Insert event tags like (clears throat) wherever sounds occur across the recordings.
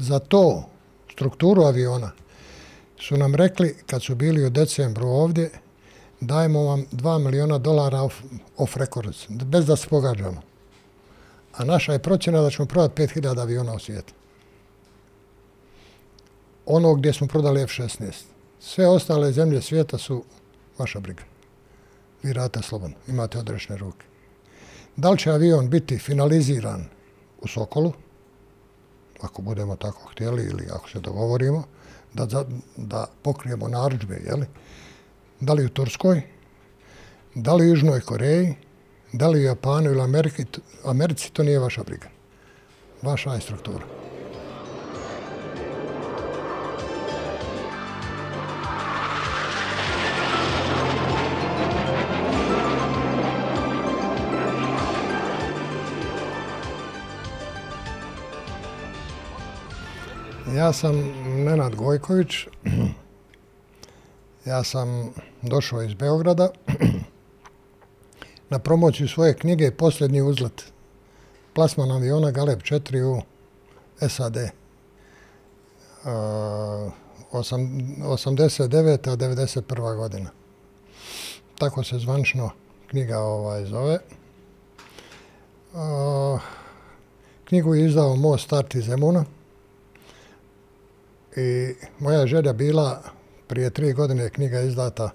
Za to, strukturu aviona, su nam rekli, kad su bili u decembru ovdje, dajemo vam 2 miliona dolara off, off records, bez da se pogađamo. A naša je procjena da ćemo prodati 5000 aviona u svijetu. Ono gdje smo prodali F-16. Sve ostale zemlje svijeta su vaša briga. Vi rate slobodno, imate odrešne ruke. Da li će avion biti finaliziran u Sokolu, ako budemo tako htjeli ili ako se dogovorimo, da, da, da pokrijemo naručbe, jeli? da li u Turskoj, da li u Južnoj Koreji, da li u Japanu ili Ameriki, Americi, to nije vaša briga. Vaša je struktura. Ja sam Nenad Gojković. Ja sam došao iz Beograda na promociju svoje knjige Posljednji uzlet. Plasman aviona Galeb 4 u SAD. 89. a 91. E, godina. Tako se zvančno knjiga ovaj zove. E, knjigu je izdao Most Start iz Zemuna. I moja želja bila, prije tri godine je knjiga izdata,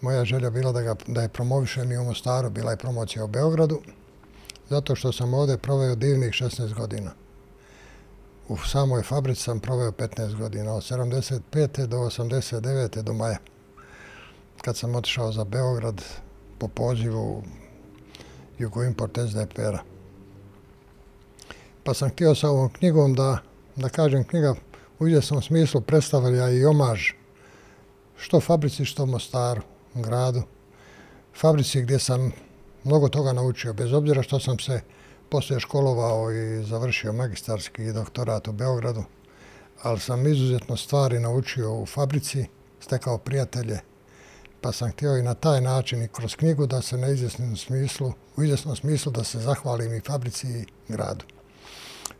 moja želja bila da, ga, da je promovišem i u Mostaru, bila je promocija u Beogradu, zato što sam ovdje proveo divnih 16 godina. U samoj fabrici sam proveo 15 godina, od 75. do 89. do maja, kad sam otišao za Beograd po pozivu Jugoimport SDPR-a. Pa sam htio sa ovom knjigom da, da kažem knjiga u izvjesnom smislu predstavlja i omaž što fabrici, što Mostaru, gradu. Fabrici gdje sam mnogo toga naučio, bez obzira što sam se poslije školovao i završio magistarski doktorat u Beogradu, ali sam izuzetno stvari naučio u fabrici, stekao prijatelje, pa sam htio i na taj način i kroz knjigu da se na izvjesnom smislu, u izvjesnom smislu da se zahvalim i fabrici i gradu.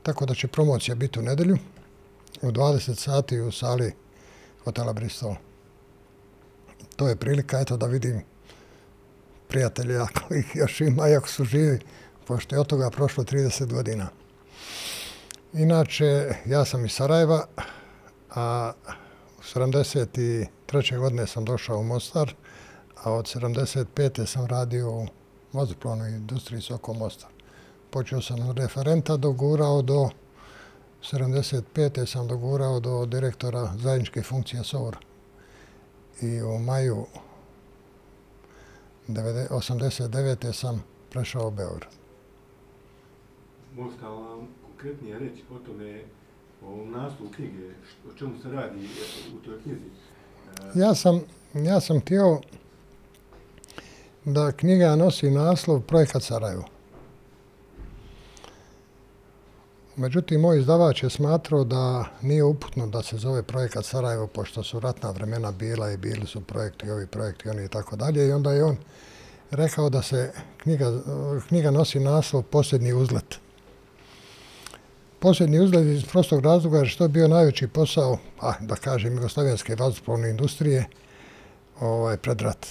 Tako da će promocija biti u nedelju u 20 sati u sali hotela Bristol. To je prilika eto da vidim prijatelje ako ih još ima i ako su živi, pošto je od toga prošlo 30 godina. Inače, ja sam iz Sarajeva, a u 73. godine sam došao u Mostar, a od 75. sam radio u vazoplovnoj industriji Soko Mostar. Počeo sam od referenta, dogurao do 75. sam dogurao do direktora zajedničke funkcije SOR. I u maju 89. sam prešao u Beograd. Možete vam konkretnije reći o tome, o naslovu knjige, o čemu se radi u toj knjizi? Ja sam, ja sam htio da knjiga nosi naslov Projekat Sarajevo. Međutim, moj izdavač je smatrao da nije uputno da se zove projekat Sarajevo, pošto su ratna vremena bila i bili su projekti, ovi projekti, oni i tako dalje. I onda je on rekao da se knjiga, knjiga nosi naslov Posljednji uzlet. Posljednji uzlet iz prostog razloga što je bio najveći posao, a, da kažem, jugoslavijanske vazoplovne industrije ovaj, pred rat.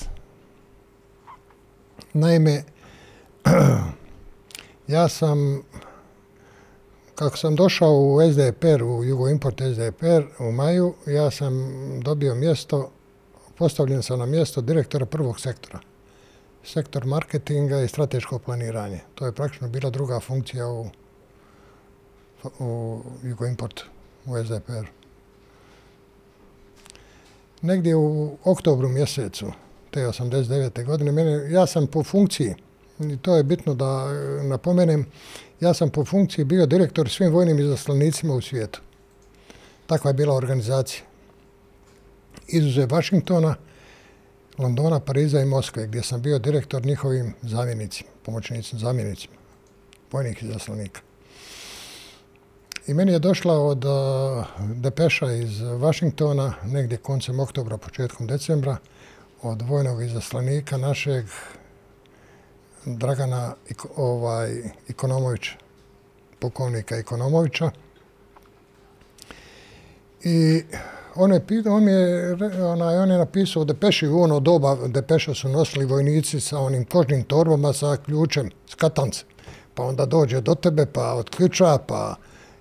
Naime, (clears throat) ja sam kako sam došao u SDPR, u Jugoimport SDPR u maju, ja sam dobio mjesto, postavljen sam na mjesto direktora prvog sektora. Sektor marketinga i strateško planiranje. To je praktično bila druga funkcija u, u Jugoimportu, u SDPR. Negdje u oktobru mjesecu te 89. godine, mene, ja sam po funkciji, i to je bitno da e, napomenem, ja sam po funkciji bio direktor svim vojnim izaslanicima u svijetu. Takva je bila organizacija. Izuze Vašingtona, Londona, Pariza i Moskve, gdje sam bio direktor njihovim zamjenicima, pomoćnicima, zamjenicima vojnih izaslanika. I meni je došla od uh, depeša iz Vašingtona, negdje koncem oktobra, početkom decembra, od vojnog izaslanika našeg Dragana ovaj, Ikonomovića, pukovnika Ikonomovića, I on je, pitao, on je, onaj, on je napisao Depeši u ono doba, Depeša su nosili vojnici sa onim kožnim torbama sa ključem, s katancem. Pa onda dođe do tebe, pa otključa, pa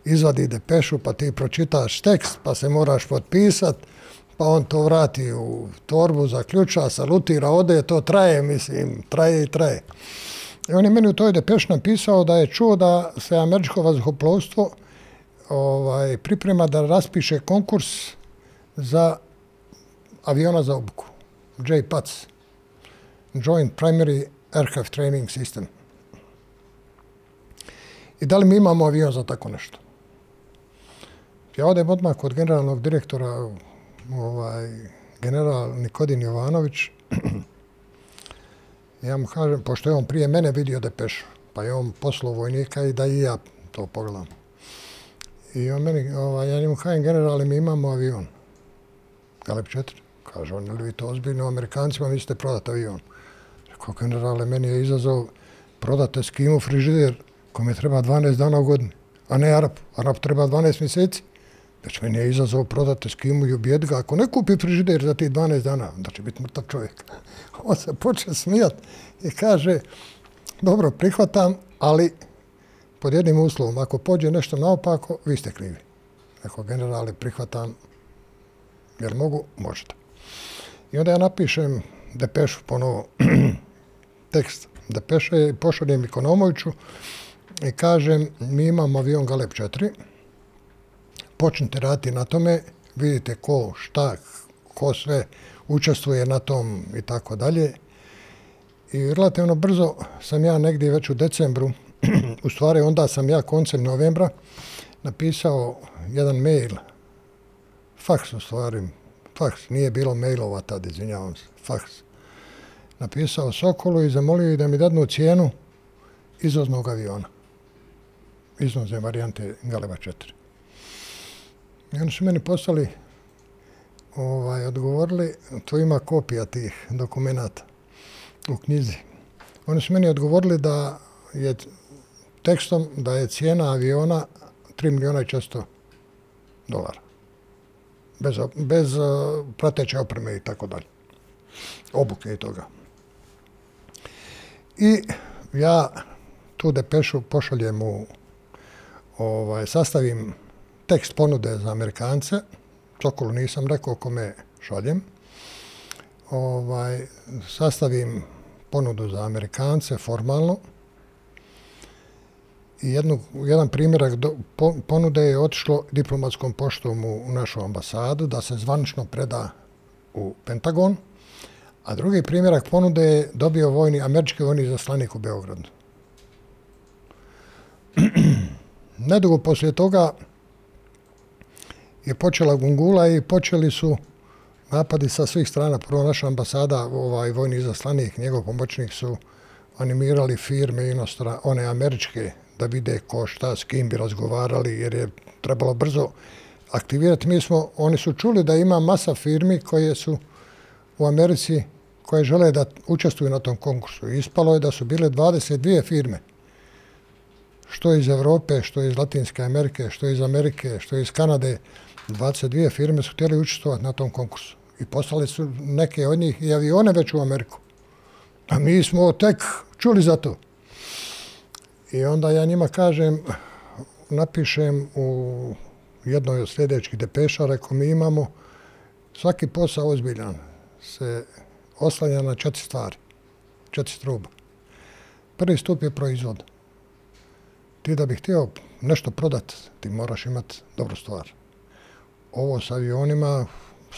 izvadi Depešu, pa ti pročitaš tekst, pa se moraš potpisati pa on to vrati u torbu, zaključa, salutira, ode, to traje, mislim, traje i traje. I on je meni u toj Depeš napisao da je čuo da se američko vazduhoplovstvo ovaj, priprema da raspiše konkurs za aviona za obuku. JPATS. Joint Primary Aircraft Training System. I da li mi imamo avion za tako nešto? Ja odem odmah kod generalnog direktora, ovaj, general Nikodin Jovanović, ja mu kažem, pošto je on prije mene vidio Depešu, pa je on poslao vojnika i da i ja to pogledam. I on meni, ovaj, ja njemu kažem, generale, mi imamo avion. Galeb 4. Kaže on, ili vi to ozbiljno Amerikancima, vi ste prodati avion. Rekao, generale, meni je izazov prodate skimu frižider kome treba 12 dana u godini, a ne Arab. Arab treba 12 mjeseci. Znači, meni je izazov prodate skimu i ubijed ga. Ako ne kupi frižider za ti 12 dana, onda će biti mrtav čovjek. (laughs) On se poče smijat i kaže, dobro, prihvatam, ali pod jednim uslovom, ako pođe nešto naopako, vi ste krivi. Rekao, generali, prihvatam, jer mogu, možete. I onda ja napišem depešu ponovo, (clears throat) tekst depeše i pošaljem Ikonomoviću i kažem, mi imamo avion Galeb 4, počnete raditi na tome, vidite ko, šta, ko sve učestvuje na tom i tako dalje. I relativno brzo sam ja negdje već u decembru, (clears throat) u stvari onda sam ja koncem novembra napisao jedan mail, faks u stvari, faks, nije bilo mailova tad, izvinjavam se, faks. Napisao Sokolu i zamolio da mi dadnu cijenu izvoznog aviona. Izvozne varijante Galeba 4. I oni su meni poslali, ovaj, odgovorili, to ima kopija tih dokumentata u knjizi. Oni su meni odgovorili da je tekstom da je cijena aviona 3 miliona i 400 dolara. Bez, bez uh, prateće opreme i tako dalje. Obuke i toga. I ja tu depešu pošaljem u ovaj, sastavim tekst ponude za Amerikance. Sokolu nisam rekao kome šaljem. Ovaj, sastavim ponudu za Amerikance formalno. I jednu, jedan primjerak do, po, ponude je otišlo diplomatskom poštom u, u našu ambasadu da se zvanično preda u Pentagon. A drugi primjerak ponude je dobio vojni, američki vojni zaslanik u Beogradu. (clears throat) Nedugo poslije toga je počela gungula i počeli su napadi sa svih strana. Prvo naša ambasada, ovaj vojni zaslanik, njegov pomoćnik su animirali firme inostra, one američke, da vide ko šta, s kim bi razgovarali, jer je trebalo brzo aktivirati. Mi smo, oni su čuli da ima masa firmi koje su u Americi, koje žele da učestvuju na tom konkursu. Ispalo je da su bile 22 firme, što iz Evrope, što iz Latinske Amerike, što iz Amerike, što iz Kanade, 22 firme su htjeli učestvovati na tom konkursu. I poslali su neke od njih i avione već u Ameriku. A mi smo tek čuli za to. I onda ja njima kažem, napišem u jednoj od sljedećih depeša, reko mi imamo svaki posao ozbiljan se oslanja na četiri stvari, četiri struba. Prvi stup je proizvod. Ti da bih htio nešto prodati, ti moraš imati dobru stvar ovo s avionima,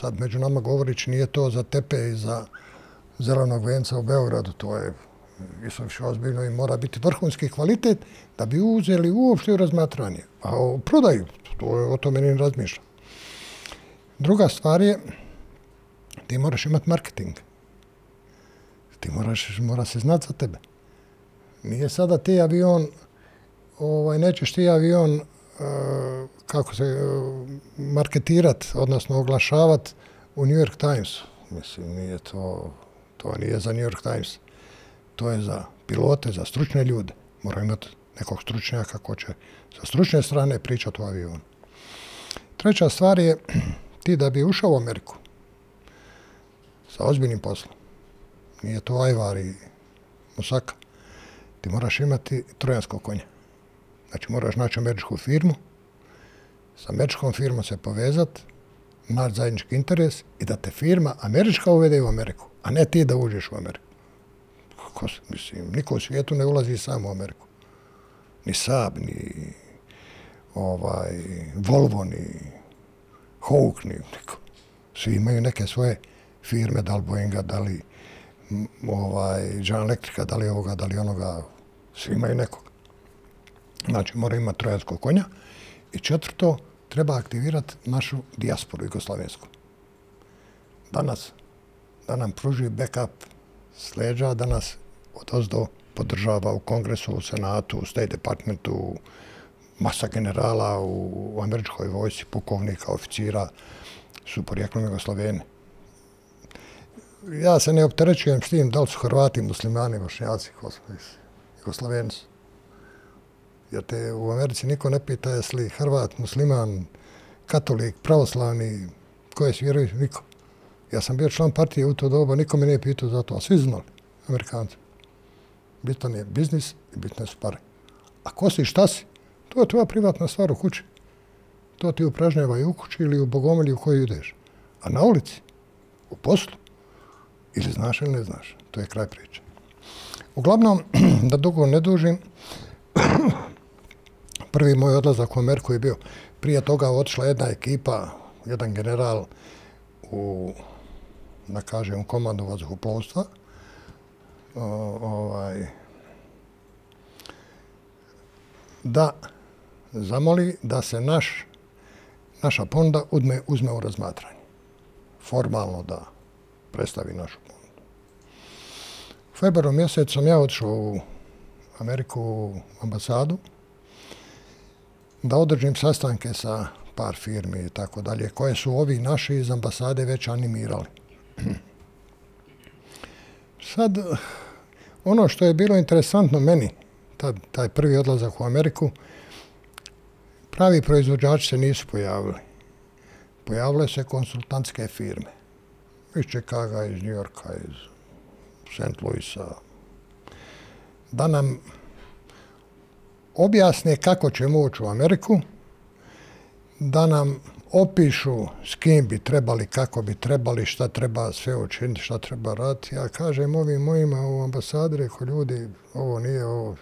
sad među nama govorić, nije to za tepe i za zelenog venca u Beogradu, to je visokši ozbiljno i mora biti vrhunski kvalitet da bi uzeli uopšte u razmatranje. A o prodaju, to je o tome ne razmišljam. Druga stvar je, ti moraš imati marketing. Ti moraš, mora se znati za tebe. Nije sada ti avion, ovaj, nećeš ti avion kako se marketirat, odnosno oglašavat u New York Times. Mislim, nije to, to nije za New York Times. To je za pilote, za stručne ljude. Moraju imati nekog stručnjaka ko će sa stručne strane pričati o avionu. Treća stvar je (clears throat) ti da bi ušao u Ameriku sa ozbiljnim poslom. Nije to ajvar i musaka. Ti moraš imati trojanskog konja. Znači moraš naći američku firmu, sa američkom firmom se povezati, naći zajednički interes i da te firma američka uvede u Ameriku, a ne ti da uđeš u Ameriku. Kako se, mislim, niko u svijetu ne ulazi sam u Ameriku. Ni Saab, ni ovaj, Volvo, ni Hawk, ni niko. Svi imaju neke svoje firme, da li Boeinga, da li ovaj, General Electrica, da li ovoga, da li onoga, svi imaju nekog. Znači, mora imati trojanskog konja. I četvrto, treba aktivirati našu dijasporu jugoslavensku. Danas, da nam pruži backup sleđa, da nas od ozdo podržava u kongresu, u senatu, u State Departmentu, masa generala u američkoj vojsi, pukovnika, oficira, su porijeklom Jugoslaveni. Ja se ne opterećujem s tim da li su Hrvati, muslimani, bošnjaci, Jugoslaveni su jer te u Americi niko ne pita jesi li Hrvat, musliman, katolik, pravoslavni, koje si vjeruju, niko. Ja sam bio član partije u to doba, niko me nije pitao za to, a svi znali, Amerikanci. Bitan je biznis i bitne su pare. A ko si, šta si? To je tvoja privatna stvar u kući. To ti upražnjava i u kući ili u bogomilju u kojoj ideš. A na ulici, u poslu, ili znaš ili ne znaš, to je kraj priče. Uglavnom, (clears throat) da dugo ne dužim, (clears throat) prvi moj odlazak u Ameriku je bio prije toga otišla jedna ekipa, jedan general u, da kažem, komandu vazduhoplovstva. ovaj, da zamoli da se naš, naša ponuda udme, uzme u razmatranje. Formalno da predstavi našu ponudu. U februaru mjesec sam ja otišao u Ameriku u ambasadu, da održim sastanke sa par firmi i tako dalje, koje su ovi naši iz ambasade već animirali. (clears throat) Sad, ono što je bilo interesantno meni, tad, taj prvi odlazak u Ameriku, pravi proizvođači se nisu pojavili. Pojavile se konsultantske firme. Iz Čekaga, iz New Yorka, iz St. Louisa. Da nam objasne kako će moći u Ameriku, da nam opišu s kim bi trebali, kako bi trebali, šta treba sve učiniti, šta treba raditi. Ja kažem ovim mojima u ambasadi, reko ljudi, ovo nije ovo,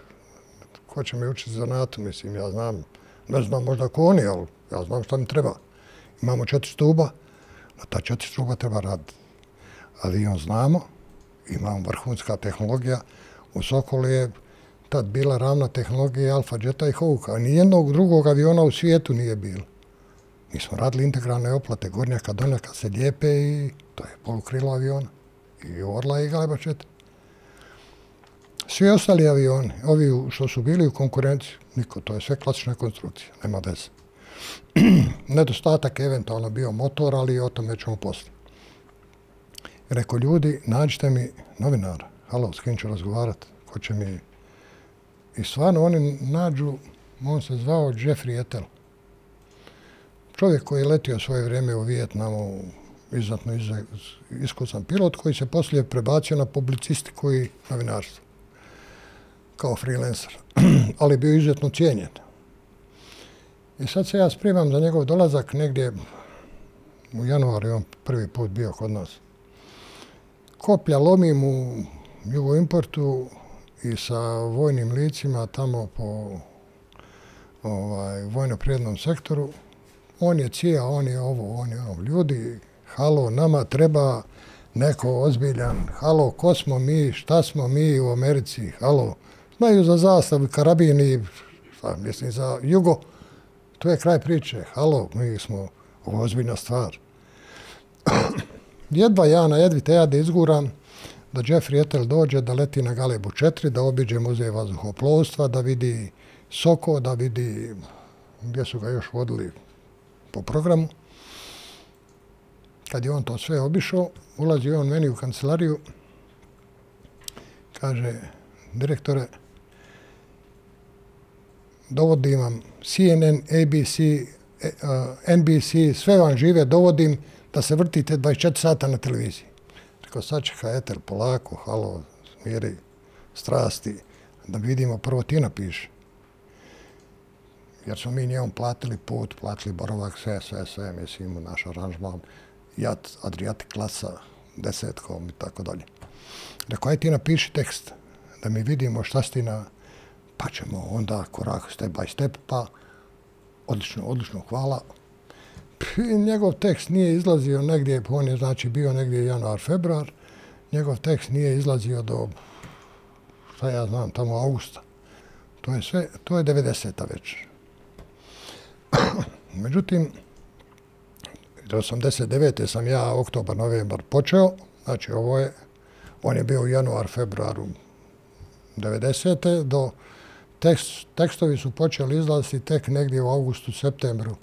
ko će mi učiti zanatu, mislim, ja znam, ne znam možda ko oni, ali ja znam šta mi treba. Imamo četiri stuba, na ta četiri stuba treba raditi. Avion znamo, imamo vrhunska tehnologija, u Sokolu je tad bila ravna tehnologija Alfa Jeta i Hawka. Nijednog drugog aviona u svijetu nije bilo. Mi smo radili integralne oplate, gornjaka, donjaka se lijepe i to je polukrilo aviona. I Orla i Galeba Četa. Svi ostali avioni, ovi što su bili u konkurenciji, niko, to je sve klasična konstrukcija, nema veze. (clears throat) Nedostatak eventualno bio motor, ali o tome ćemo poslije. Reko ljudi, nađite mi novinara, halo, s kim ću razgovarati, ko će mi I stvarno oni nađu, on se zvao Jeffrey Etel. Čovjek koji je letio svoje vrijeme u Vijetnamu, iznatno iskusan pilot, koji se poslije prebacio na publicistiku i novinarstvo. Kao freelancer. (clears throat) Ali bio izuzetno cijenjen. I sad se ja spremam za njegov dolazak negdje u januaru, on prvi put bio kod nas. Koplja lomim u jugoimportu, i sa vojnim licima tamo po ovaj, vojno-prijednom sektoru. On je cija, on je ovo, on je ovo. Ljudi, halo, nama treba neko ozbiljan. Halo, ko smo mi, šta smo mi u Americi, halo. Znaju za zastav, karabini, šta, mislim, za jugo. To je kraj priče. Halo, mi smo ovo ozbiljna stvar. (clears throat) Jedva ja na jedvite ja da izguram, da Jeffrey Etel dođe da leti na Galebu 4, da obiđe muzej vazduhoplovstva, da vidi Soko, da vidi gdje su ga još vodili po programu. Kad je on to sve obišao, ulazi on meni u kancelariju, kaže, direktore, dovodim vam CNN, ABC, eh, eh, NBC, sve vam žive, dovodim da se vrtite 24 sata na televiziji. Rekao, sad čeka eter, polako, halo, smiri, strasti, da vidimo, prvo ti napiši. Jer smo mi njemu platili put, platili borovak, sve, sve, sve, mislim, naš aranžman, jat, Adriatic klasa, desetkom i tako dalje. Rekao, aj ti napiši tekst, da mi vidimo šta si ti na, pa ćemo onda korak step by step, pa odlično, odlično, hvala. Njegov tekst nije izlazio negdje, on je znači bio negdje januar, februar, njegov tekst nije izlazio do, šta ja znam, tamo augusta. To je sve, to je 90-a već. (clears throat) Međutim, 89. sam ja oktobar, novembar počeo, znači ovo je, on je bio u januar, februaru 90. do tekst, tekstovi su počeli izlaziti tek negdje u augustu, septembru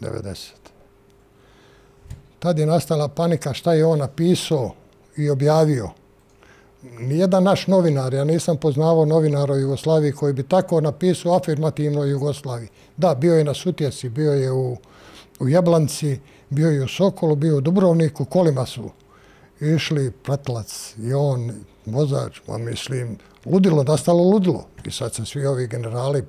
90. Tad je nastala panika šta je on napisao i objavio. Nijedan naš novinar, ja nisam poznavao novinara u Jugoslaviji koji bi tako napisao afirmativno Jugoslaviji. Da, bio je na Sutjeci, bio je u, u Jablanci, bio je u Sokolu, bio u Dubrovniku, kolima su išli pratlac i on, vozač, ma mislim, ludilo, nastalo ludilo. I sad se svi ovi generali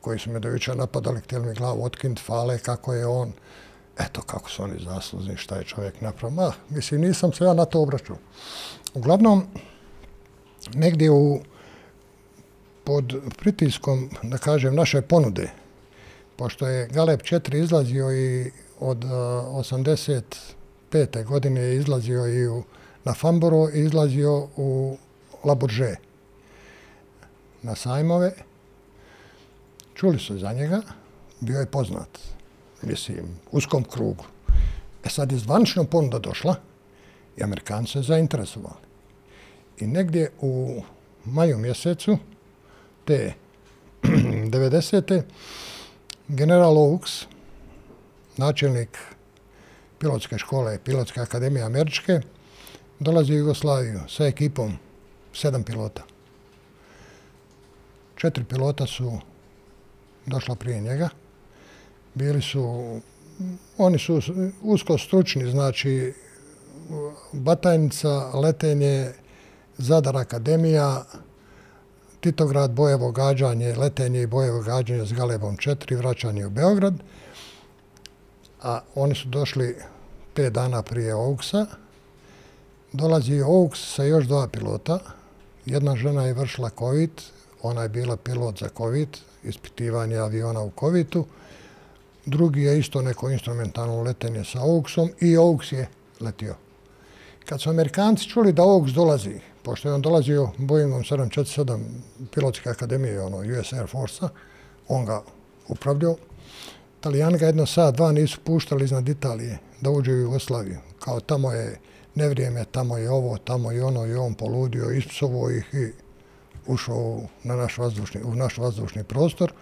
koji su me do napadali, htjeli mi glavu otkinuti, fale kako je on, eto kako su oni zaslužni, šta je čovjek napravo. Ma, mislim, nisam se ja na to obraćao. Uglavnom, negdje u, pod pritiskom, da kažem, naše ponude, pošto je Galeb 4 izlazio i od e, uh, 85. godine je izlazio i u, na Famboro izlazio u Laburže na sajmove. Čuli su za njega, bio je poznat, mislim, uskom krugu. E sad je zvanično ponuda došla i Amerikanci se zainteresovali. I negdje u maju mjesecu te (clears throat) 90. general Oaks, načelnik pilotske škole, pilotske akademije američke, dolazi u Jugoslaviju sa ekipom sedam pilota. Četiri pilota su došla prije njega. Bili su, oni su usko stručni, znači batajnica, letenje, Zadar Akademija, Titograd, bojevo gađanje, letenje i bojevo gađanje s Galebom 4, vraćanje u Beograd. A oni su došli pet dana prije Ouksa. Dolazi Ouks sa još dva pilota. Jedna žena je vršila COVID, ona je bila pilot za COVID, ispitivanje aviona u COVID-u. Drugi je isto neko instrumentalno letenje sa Augsom i Ouks je letio. Kad su Amerikanci čuli da Augs dolazi, pošto je on dolazio Boeingom 747 pilotske akademije, ono, US Air Force-a, on ga upravljao. Italijani ga jedno sad, dva nisu puštali iznad Italije da uđe u Jugoslaviju. Kao tamo je nevrijeme, tamo je ovo, tamo je ono i on poludio, ispsovo ih i ušao na naš vazdušni, u naš vazdušni prostor.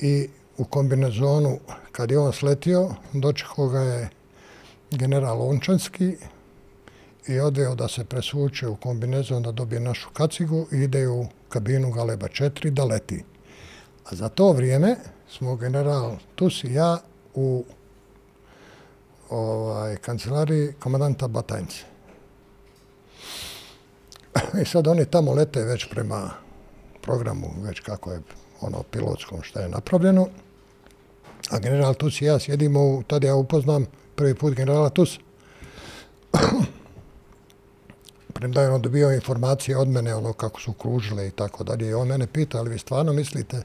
I u kombinezonu, kad je on sletio, dočekao ga je general Ončanski, i odveo da se presuče u kombinezon da dobije našu kacigu i ide u kabinu Galeba 4 da leti. A za to vrijeme smo general Tus i ja u ovaj, kancelariji komandanta Batajnice. I sad oni tamo lete već prema programu, već kako je ono pilotskom što je napravljeno. A general Tus i ja sjedimo, u, tada ja upoznam prvi put generala Tus (clears throat) premda je on dobio informacije od mene, ono kako su kružile i tako dalje. I on mene pita, ali vi stvarno mislite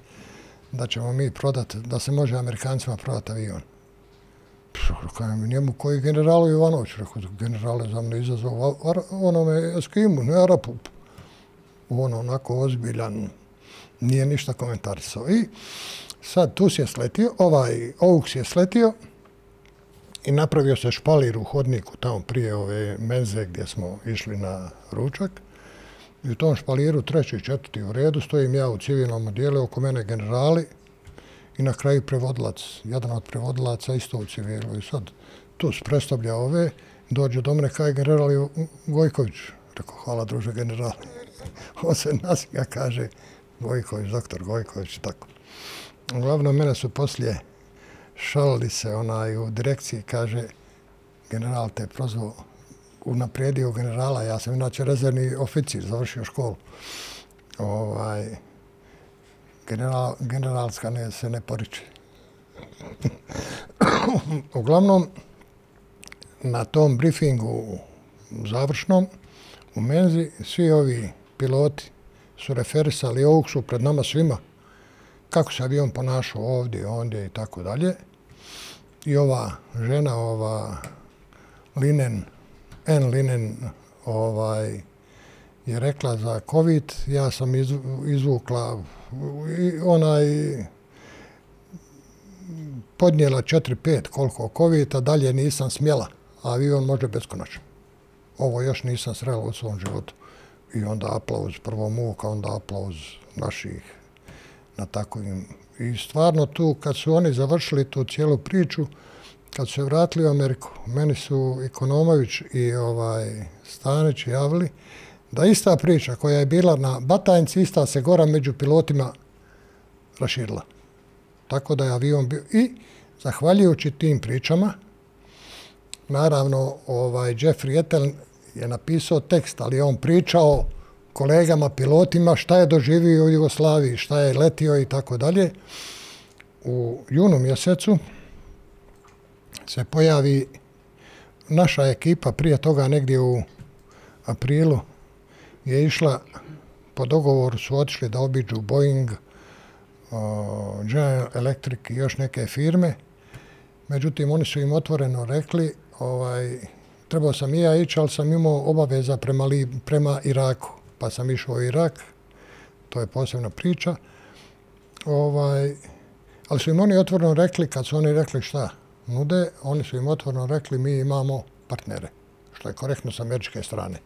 da ćemo mi prodati, da se može Amerikancima prodati avion? Rekao njemu koji generalu Ivanović, rekao, general je za mne izazvao onome Eskimu, ne Arapu. Ono, onako ozbiljan, nije ništa komentarisao. I sad tu je sletio, ovaj Oaks je sletio, i napravio se špalir u hodniku tamo prije ove menze gdje smo išli na ručak. I u tom špaliru treći i četvrti u redu stojim ja u civilnom dijelu, oko mene generali i na kraju prevodlac, jedan od prevodlaca isto u civilu. I sad tu se predstavlja ove, dođe do mene kaj general Gojković. Rekao, hvala druže general. (laughs) On se nasmija, kaže Gojković, doktor Gojković, tako. Uglavnom, mene su poslije šalili se onaj u direkciji, kaže, general te prozvao, unaprijedio generala, ja sam inače rezervni oficir, završio školu. Ovaj, general, generalska ne, se ne poriče. (coughs) Uglavnom, na tom briefingu završnom, u menzi, svi ovi piloti su referisali ovog su pred nama svima kako se avion ponašao ovdje, ondje i tako dalje. I ova žena, ova Linen, N. Linen, ovaj, je rekla za COVID, ja sam izvukla onaj podnijela 4-5 koliko COVID, a dalje nisam smjela. a Avion može beskonačno. Ovo još nisam srela u svom životu. I onda aplauz, prvo muka, onda aplauz naših na takovim. I stvarno tu, kad su oni završili tu cijelu priču, kad su se vratili u Ameriku, meni su Ekonomović i ovaj Stanić javili da ista priča koja je bila na Batajnci, ista se gora među pilotima raširila. Tako da je avion bio i zahvaljujući tim pričama, naravno ovaj Jeffrey Etel je napisao tekst, ali on pričao kolegama, pilotima, šta je doživio u Jugoslaviji, šta je letio i tako dalje. U junu mjesecu se pojavi naša ekipa, prije toga negdje u aprilu, je išla po dogovoru, su otišli da obiđu Boeing, uh, General Electric i još neke firme. Međutim, oni su im otvoreno rekli, ovaj, trebao sam i ja ići, ali sam imao obaveza prema, li, prema Iraku. Pa sam išao u Irak, to je posebna priča. Ovaj, ali su im oni otvoreno rekli, kad su oni rekli šta nude, oni su im otvoreno rekli mi imamo partnere, što je korektno sa američke strane.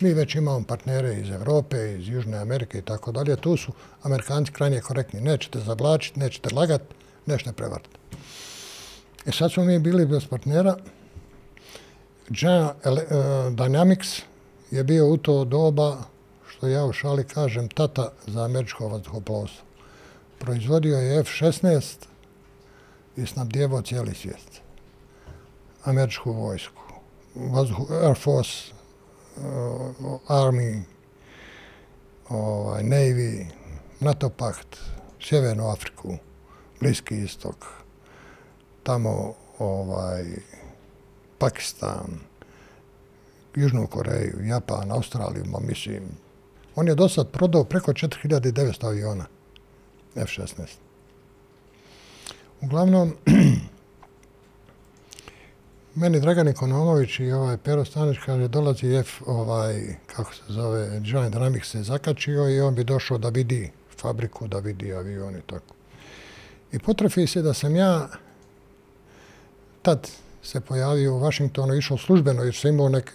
Mi već imamo partnere iz Evrope, iz Južne Amerike i tako dalje. Tu su Amerikanci krajnije korektni. Nećete zablačiti, nećete lagat, nećete prevariti. E sad smo mi bili bez partnera. General eh, Dynamics je bio u to doba, što ja u šali kažem, tata za američko vazduhoplovstvo. Proizvodio je F-16 i snabdjevao cijeli svijet. Američku vojsku, Air Force, uh, Army, ovaj, Navy, NATO pakt, Sjevernu Afriku, Bliski istok, tamo ovaj, Pakistan, Južnu Koreju, Japan, Australiju, ma mislim. On je do sad prodao preko 4900 aviona F-16. Uglavnom, (clears throat) meni Dragan Ekonomović i ovaj Pero Stanić kaže dolazi F, ovaj, kako se zove, Giant Dynamics se zakačio i on bi došao da vidi fabriku, da vidi avion i tako. I potrefi se da sam ja tad se pojavio u Vašingtonu, išao službeno jer sam imao nek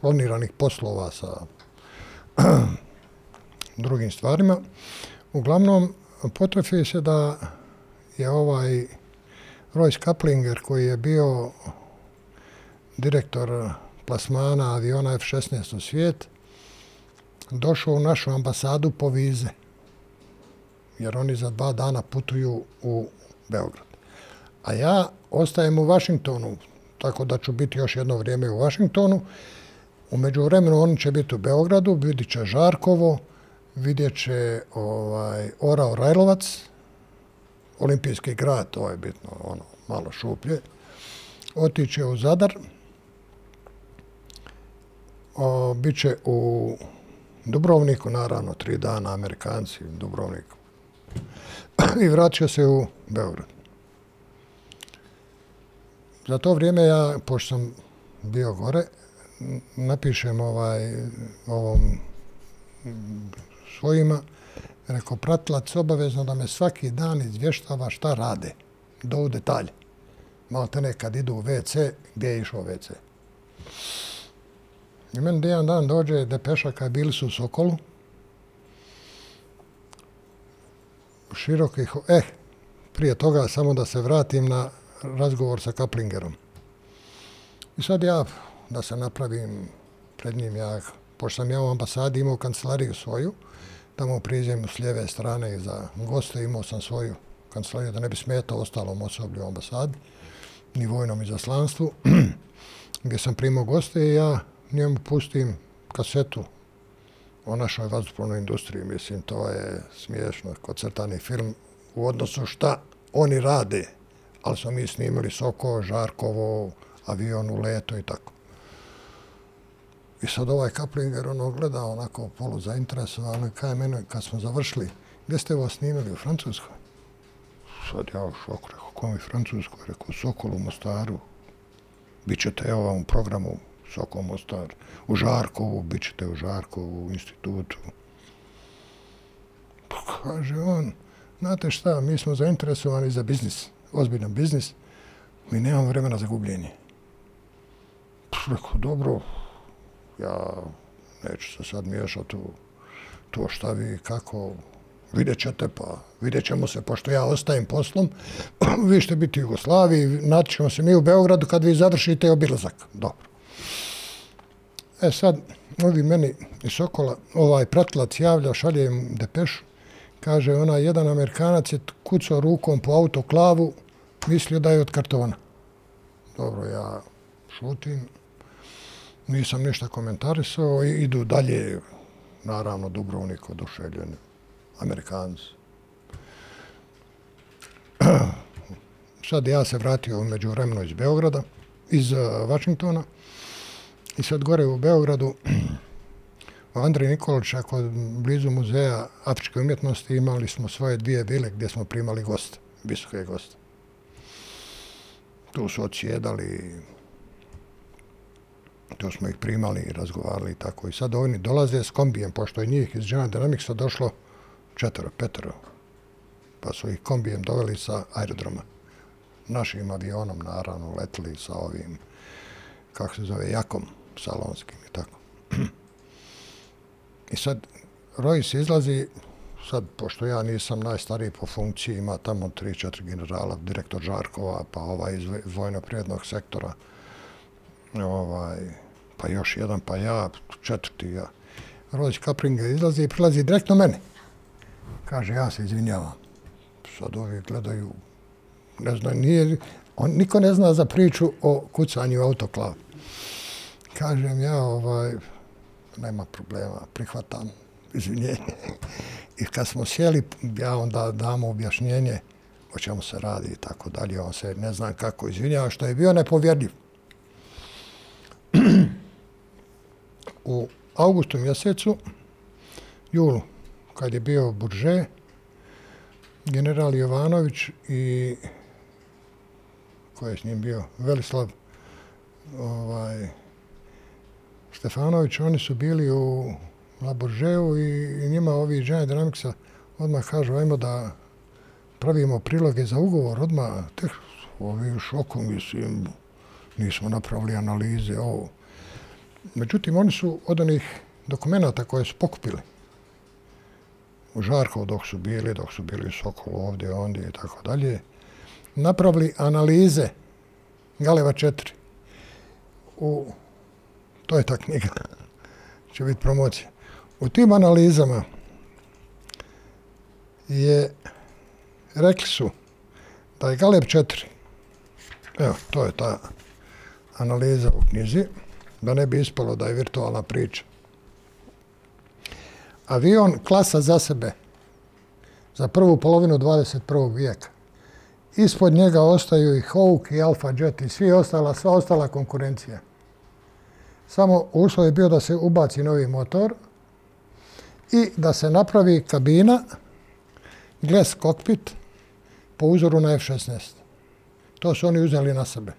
planiranih poslova sa (clears throat) drugim stvarima. Uglavnom, potrefi se da je ovaj Roy Kaplinger koji je bio direktor plasmana aviona F-16 u svijet, došao u našu ambasadu po vize, jer oni za dva dana putuju u Beograd. A ja ostajem u Vašingtonu, tako da ću biti još jedno vrijeme u Vašingtonu. Umeđu vremenu oni će biti u Beogradu, vidit će Žarkovo, vidjet će ovaj, Orao Rajlovac, olimpijski grad, to je bitno, ono, malo šuplje. Otiće u Zadar, o, bit će u Dubrovniku, naravno, tri dana, Amerikanci, Dubrovniku. I vratit se u Beograd. Za to vrijeme ja, pošto sam bio gore, napišem ovaj, ovom svojima, rekao, pratilac obavezno da me svaki dan izvještava šta rade, do u detalje. Malo te nekad idu u WC, gdje je išao WC. I meni jedan dan dođe depeša kad bili su u Sokolu, širokih, eh, prije toga samo da se vratim na razgovor sa Kaplingerom. I sad ja, da se napravim pred njim, ja, pošto sam ja u ambasadi imao kancelariju svoju, tamo priđem s lijeve strane za goste imao sam svoju kancelariju da ne bi smetao ostalom osoblju u ambasadi, ni vojnom izaslanstvu, (clears throat) gdje sam primao goste i ja njemu pustim kasetu o našoj vazdušplovnoj industriji. Mislim, to je smiješno, koncertani film u odnosu šta oni rade, ali smo mi snimili Soko, Žarkovo, avion u leto i tako. I sad ovaj Kaplinger ono gleda onako polu zainteresovan, kaj mene kad smo završili, gdje ste vas snimili u Francuskoj? Sad ja u šoku rekao, kom je Francuskoj? Rekao, Sokol u Mostaru. Bićete evo vam u programu Sokol Mostar. U Žarkovu, bit ćete u Žarkovu, u institutu. Pa kaže on, znate šta, mi smo zainteresovani za biznis, ozbiljan biznis, mi nemamo vremena za gubljenje. Pa rekao, dobro, ja neću se sad miješati u to šta vi, kako, vidjet ćete pa, vidjet ćemo se, pošto ja ostajem poslom, (clears throat) vi ćete biti u Jugoslaviji, ćemo se mi u Beogradu kad vi završite obilazak. Dobro. E sad, ovi meni iz Sokola, ovaj pratilac javlja, šalje im depešu, kaže, ona jedan Amerikanac je kucao rukom po autoklavu, mislio da je od kartona. Dobro, ja šutim, nisam ništa komentarisao i idu dalje, naravno, Dubrovnik oduševljen, Amerikanci. (clears throat) Sad ja se vratio među vremeno iz Beograda, iz uh, i sad gore u Beogradu, u (clears throat) Andrej Nikolića, kod blizu muzeja Afričke umjetnosti, imali smo svoje dvije vile gdje smo primali goste, visoke goste. Tu su odsjedali, to smo ih primali i razgovarali i tako. I sad oni dolaze s kombijem, pošto je njih iz General Dynamicsa došlo četvero, petero, pa su ih kombijem doveli sa aerodroma. Našim avionom, naravno, letili sa ovim, kako se zove, jakom salonskim i tako. (clears throat) I sad, Rojs izlazi, sad, pošto ja nisam najstariji po funkciji, ima tamo tri, četiri generala, direktor Žarkova, pa ovaj iz vojno-prijednog sektora, ovaj, pa još jedan, pa ja, četvrti ja. Rodić Kapringa izlazi i prilazi direktno mene. Kaže, ja se izvinjavam. Sad ovi gledaju, ne zna, nije, on, niko ne zna za priču o kucanju autoklav. Kažem ja, ovaj, nema problema, prihvatam izvinjenje. (laughs) I kad smo sjeli, ja onda damo objašnjenje o čemu se radi i tako dalje. On se ne zna kako izvinjava, što je bio nepovjerljiv. (clears throat) u augustu mjesecu, julu, kad je bio Burže, general Jovanović i ko je s njim bio, Velislav ovaj, Stefanović, oni su bili u La i, i njima ovi General Dynamicsa odmah kažu, ajmo da pravimo priloge za ugovor, odmah, tek ovi u šoku, mislim, nismo napravili analize, ovo. Međutim, oni su od onih dokumenta koje su pokupili u Žarkov dok su bili, dok su bili u Sokolu ovdje, ondje i tako dalje, napravili analize Galeva 4. U, to je ta knjiga, će biti promocija. U tim analizama je, rekli su da je Galeb 4, evo, to je ta analiza u knjizi, da ne bi ispalo da je virtualna priča. Avion klasa za sebe za prvu polovinu 21. vijeka. Ispod njega ostaju i Hawk i Alpha Jet i svi ostala, sva ostala konkurencija. Samo uslov je bio da se ubaci novi motor i da se napravi kabina, glass cockpit, po uzoru na F-16. To su oni uzeli na sebe.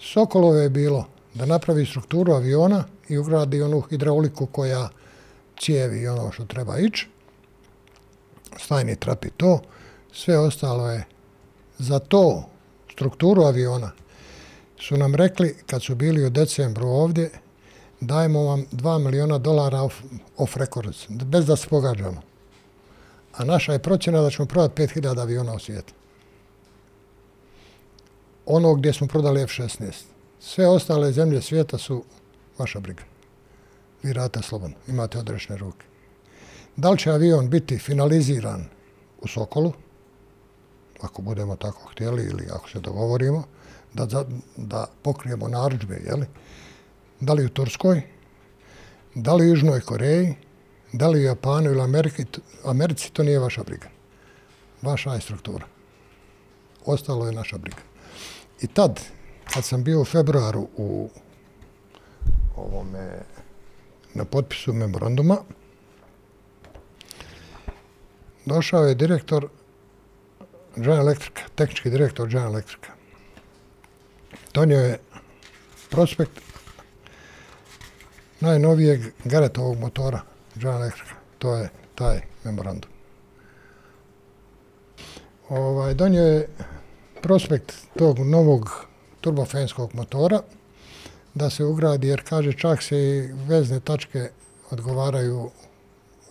Sokolove je bilo da napravi strukturu aviona i ugradi onu hidrauliku koja cijevi ono što treba ići. Stajni trapi to. Sve ostalo je za to strukturu aviona su nam rekli kad su bili u decembru ovdje dajemo vam 2 miliona dolara off, off records, bez da se pogađamo. A naša je procjena da ćemo prodati 5000 aviona u svijetu. Ono gdje smo prodali F-16. Sve ostale zemlje svijeta su vaša briga. Vi rata slobodno, imate odrešne ruke. Da li će avion biti finaliziran u Sokolu? ako budemo tako htjeli ili ako se dogovorimo, da, da, da pokrijemo naručbe, jeli? Da li u Turskoj, da li u Južnoj Koreji, da li u Japanu ili Ameriki, Americi, to nije vaša briga. Vaša je struktura. Ostalo je naša briga. I tad, kad sam bio u februaru u ovome, na potpisu memoranduma, došao je direktor General Electric, tehnički direktor General Electric. Donio je prospekt najnovijeg Garetovog motora General Electric. To je taj memorandum. Ovaj, donio je prospekt tog novog turbofenskog motora da se ugradi, jer kaže čak se i vezne tačke odgovaraju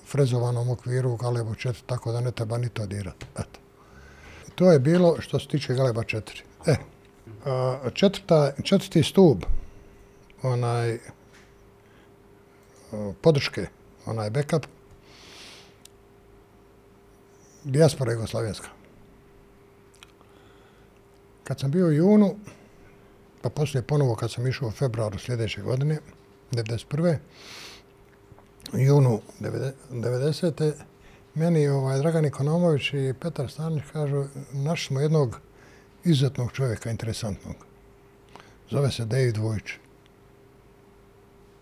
frezovanom okviru u 4, tako da ne treba ni to dirati. Eto. To je bilo što se tiče Galeba 4. E, četvrta, četvrti stub, onaj, e, podrške, onaj backup, dijaspora Jugoslavijanska. Kad sam bio u junu, pa poslije ponovo kad sam išao u februaru sljedeće godine, 1991. junu 90. Meni ovaj, Dragan Ikonomović i Petar Stanić kažu, našli smo jednog izuzetnog čovjeka, interesantnog. Zove se David Vojić.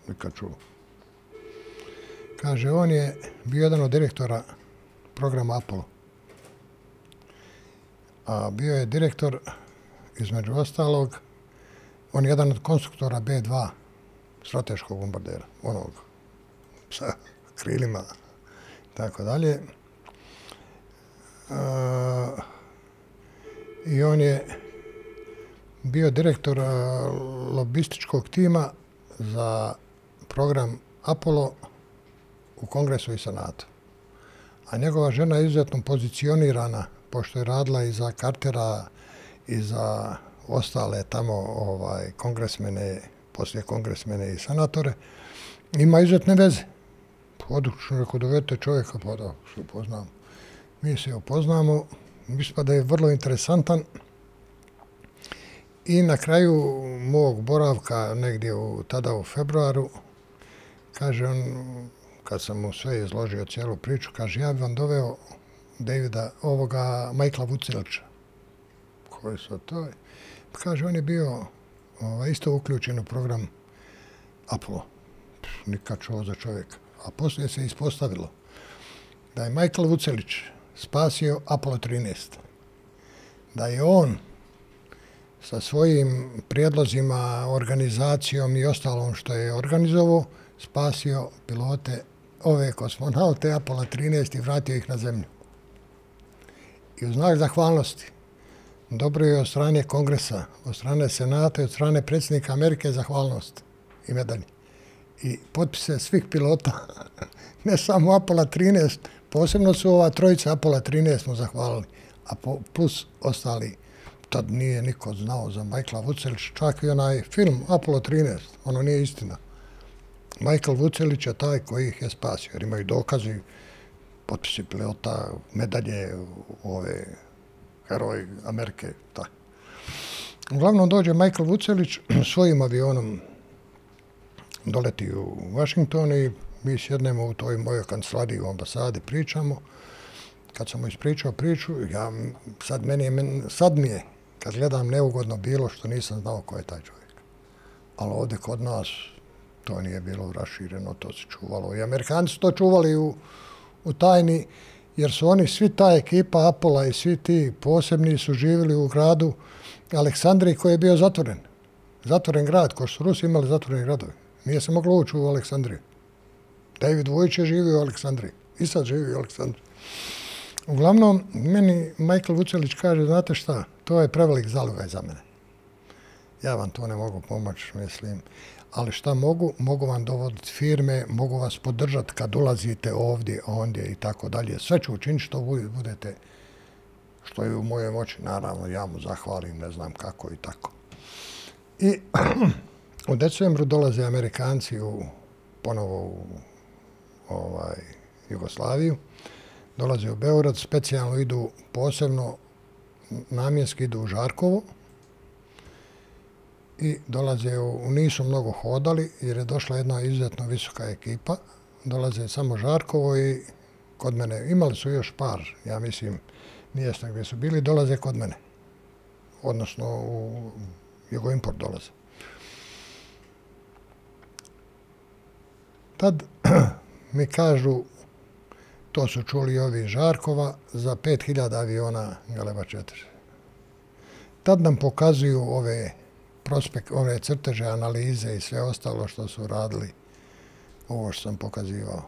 Nikad čuo. Kaže, on je bio jedan od direktora programa Apollo. A bio je direktor, između ostalog, on je jedan od konstruktora B-2 strateškog bombardera, onog sa krilima, tako dalje. E, I on je bio direktor e, lobističkog tima za program Apollo u Kongresu i Senatu. A njegova žena je izuzetno pozicionirana, pošto je radila i za Cartera i za ostale tamo ovaj kongresmene, poslije kongresmene i senatore, ima izuzetne veze. Odlično rekao, dovedete čovjeka, pa da što upoznamo. Mi se upoznamo, mislim da je vrlo interesantan. I na kraju mog boravka, negdje u, tada u februaru, kaže on, kad sam mu sve izložio cijelu priču, kaže, ja bi vam doveo Davida, ovoga Majkla Vucilića. Koji su to? Kaže, on je bio ovaj, isto uključen u program Apollo. Nikad čuo za čovjeka. A poslije se ispostavilo da je Michael Vucelić spasio Apollo 13. Da je on sa svojim prijedlozima, organizacijom i ostalom što je organizovao, spasio pilote ove kosmonaute Apollo 13 i vratio ih na zemlju. I u znak zahvalnosti dobro je od strane kongresa, od strane senata i od strane predsjednika Amerike zahvalnost i medalje. I potpise svih pilota, (laughs) ne samo Apollo 13, posebno su ova trojica Apollo 13 smo zahvalili, a plus ostali, tad nije niko znao za Michaela Vucelić, čak i onaj film Apollo 13, ono nije istina. Michael Vucelić je taj koji ih je spasio, jer imaju dokazi, potpisi pilota, medalje, ove, heroj Amerike. Ta. Uglavnom dođe Michael Vucelić (clears throat) svojim avionom doleti u Washington i mi sjednemo u toj mojoj kancelariji u ambasadi, pričamo. Kad sam mu ispričao priču, ja, sad, meni je, sad mi je, kad gledam neugodno bilo što nisam znao ko je taj čovjek. Ali ovdje kod nas to nije bilo rašireno, to se čuvalo. I Amerikanci su to čuvali u, u tajni, jer su oni, svi ta ekipa Apola i svi ti posebni su živjeli u gradu Aleksandriji koji je bio zatvoren. Zatvoren grad, ko su Rusi imali zatvoreni gradovi. Nije se moglo ući u Aleksandriju. David Vojić je živio u Aleksandriji. I sad živi u Aleksandriji. Uglavnom, meni Michael Vucelić kaže, znate šta, to je prevelik zalogaj za mene. Ja vam to ne mogu pomoći, mislim ali šta mogu? Mogu vam dovoditi firme, mogu vas podržati kad ulazite ovdje, ondje i tako dalje. Sve ću učiniti što budete, što je u mojoj moći, naravno, ja mu zahvalim, ne znam kako i tako. I (clears throat) u decembru dolaze Amerikanci u, ponovo u ovaj, Jugoslaviju, dolaze u Beograd, specijalno idu posebno namjenski idu u Žarkovo i dolaze u, nisu mnogo hodali jer je došla jedna izuzetno visoka ekipa, dolaze samo Žarkovo i kod mene, imali su još par, ja mislim, mjesta gdje su bili, dolaze kod mene. Odnosno u Jugoimport dolaze. Tad (clears throat) mi kažu, to su čuli ovi Žarkova, za 5000 aviona Galeba 4. Tad nam pokazuju ove prospekt, ove crteže, analize i sve ostalo što su radili, ovo što sam pokazivao.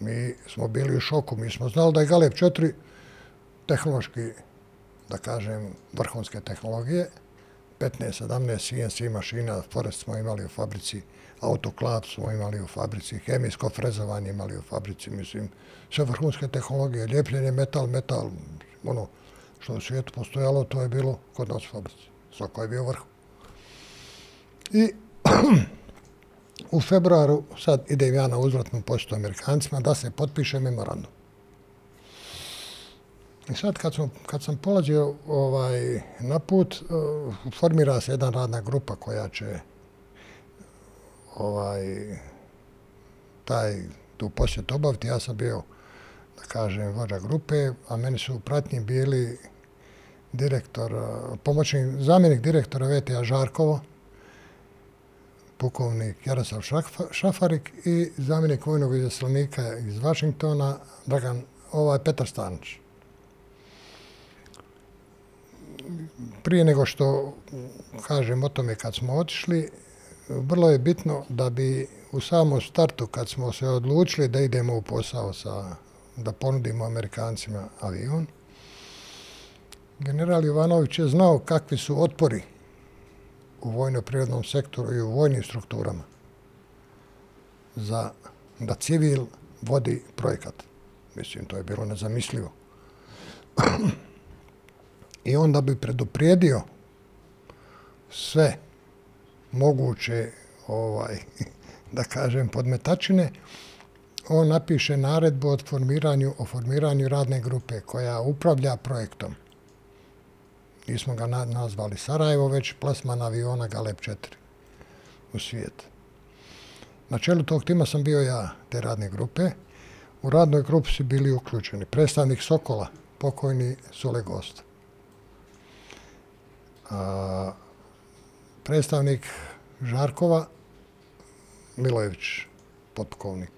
Mi smo bili u šoku, mi smo znali da je Galeb 4 tehnološki, da kažem, vrhunske tehnologije, 15, 17 CNC mašina, Forest smo imali u fabrici, autoklav smo imali u fabrici, hemijsko frezovanje imali u fabrici, mislim, sve vrhunske tehnologije, ljepljenje, metal, metal, ono što u svijetu postojalo, to je bilo kod nas u fabrici. Svako je bio vrhu. I (clears throat) u februaru sad idem ja na uzvratnu poštu Amerikancima da se potpiše memorandum. I sad kad, sam, kad sam polazio ovaj, na put, uh, formira se jedna radna grupa koja će ovaj, taj tu posjet obaviti. Ja sam bio, da kažem, vođa grupe, a meni su u pratnji bili direktor, eh, pomoćni zamjenik direktora VTA Žarkovo, pukovnik Jaroslav Šafarik i zamjenik vojnog izaslanika iz Vašingtona, Dragan, ovaj Petar Stanić. Prije nego što kažem o tome kad smo otišli, vrlo je bitno da bi u samom startu, kad smo se odlučili da idemo u posao sa, da ponudimo Amerikancima avion, general Jovanović je znao kakvi su otpori u vojno-prirodnom sektoru i u vojnim strukturama za da civil vodi projekat. Mislim, to je bilo nezamislivo. (clears throat) I onda bi preduprijedio sve moguće, ovaj, (laughs) da kažem, podmetačine, on napiše naredbu o formiranju, o formiranju radne grupe koja upravlja projektom mi smo ga nazvali Sarajevo, već plasman aviona Galeb 4 u svijet. Na čelu tog tima sam bio ja, te radne grupe. U radnoj grupi su bili uključeni predstavnik Sokola, pokojni Sule Gost. A, predstavnik Žarkova, Milojević, potpukovnik.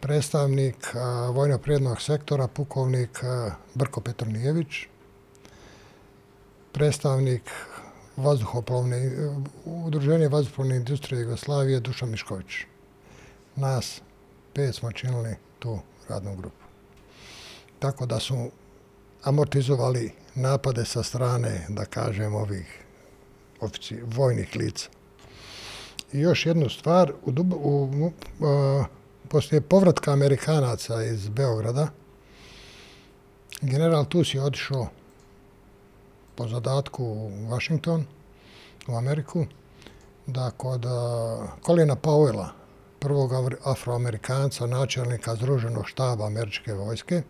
Predstavnik vojno-prijednog sektora, pukovnik Brko Petronijević, predstavnik vazduhoplovne, udruženje vazduhoplovne industrije Jugoslavije Dušan Mišković. Nas pet smo činili tu radnu grupu. Tako da su amortizovali napade sa strane, da kažem, ovih ofici, vojnih lica. I još jednu stvar, u, u, u, uh, poslije povratka Amerikanaca iz Beograda, general Tus je otišao po zadatku u Washington, u Ameriku, da kod Kolina Powella, prvog afroamerikanca, načelnika Združenog štaba američke vojske,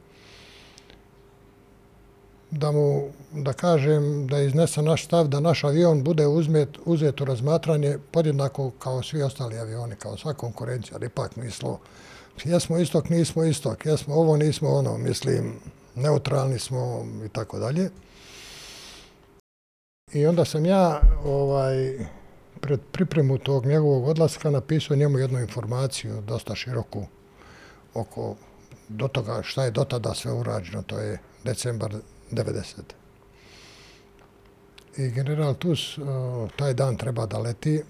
da mu, da kažem, da iznese naš stav da naš avion bude uzmet, uzet u razmatranje podjednako kao svi ostali avioni, kao sva konkurencija, ali ipak mislo, jesmo istok, nismo istok, jesmo ovo, nismo ono, mislim, neutralni smo i tako dalje. I onda sam ja ovaj pred pripremu tog njegovog odlaska napisao njemu jednu informaciju dosta široku oko do toga šta je do tada sve urađeno, to je decembar 90. I general Tus eh, taj dan treba da leti.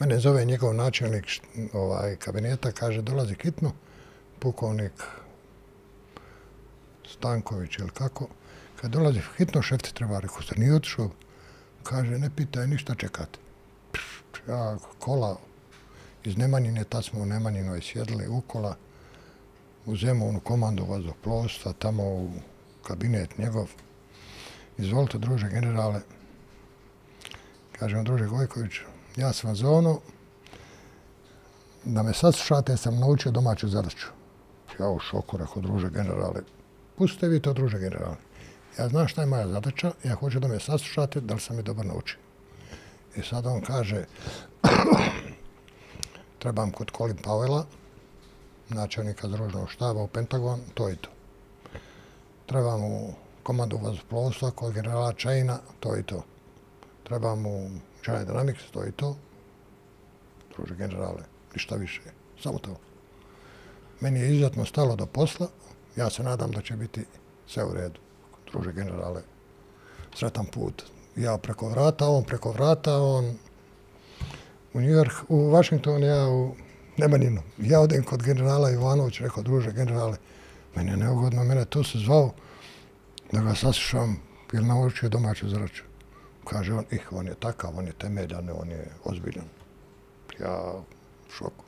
Mene zove njegov načelnik ovaj, kabineta, kaže dolazi hitno, pukovnik Stanković ili kako. Kad dolazi hitno, šef ti treba, rekao se, nije otišao. Kaže, ne pitaj, ništa čekati. Ja, kola iz Nemanjine, tad smo u Nemanjinoj sjedli u kola, u zemovnu komandu vazoplovstva, tamo u kabinet njegov. Izvolite, druže generale. Kažem, druže Gojković, ja sam vam zovno, da me saslušate, sam naučio domaću zadaću. Ja u šoku, rekao, druže generale, pustite vi to, druže generale. Ja znam šta je moja zadaća, ja hoću da me saslušate, da li sam je dobro naučio. I e sad on kaže, (clears throat) trebam kod Colin Powella, načelnika združenog štaba u Pentagon, to i to. Trebam u komandu vazoplovstva kod generala Chaina, to i to. Trebam u General Dynamics, to i to. Druže generale, ništa više, samo to. Meni je izuzetno stalo do posla, ja se nadam da će biti sve u redu. Druže generale, sretan put. Ja preko vrata, on preko vrata, on u New York, u Washington, ja u Nemaninu. Ja odem kod generala Ivanović, rekao, druže generale, meni je neugodno, mene tu se zvao da ga saslušam, jer naučio domaću zraču. Kaže on, ih, on je takav, on je temeljan, on je ozbiljan. Ja šoku.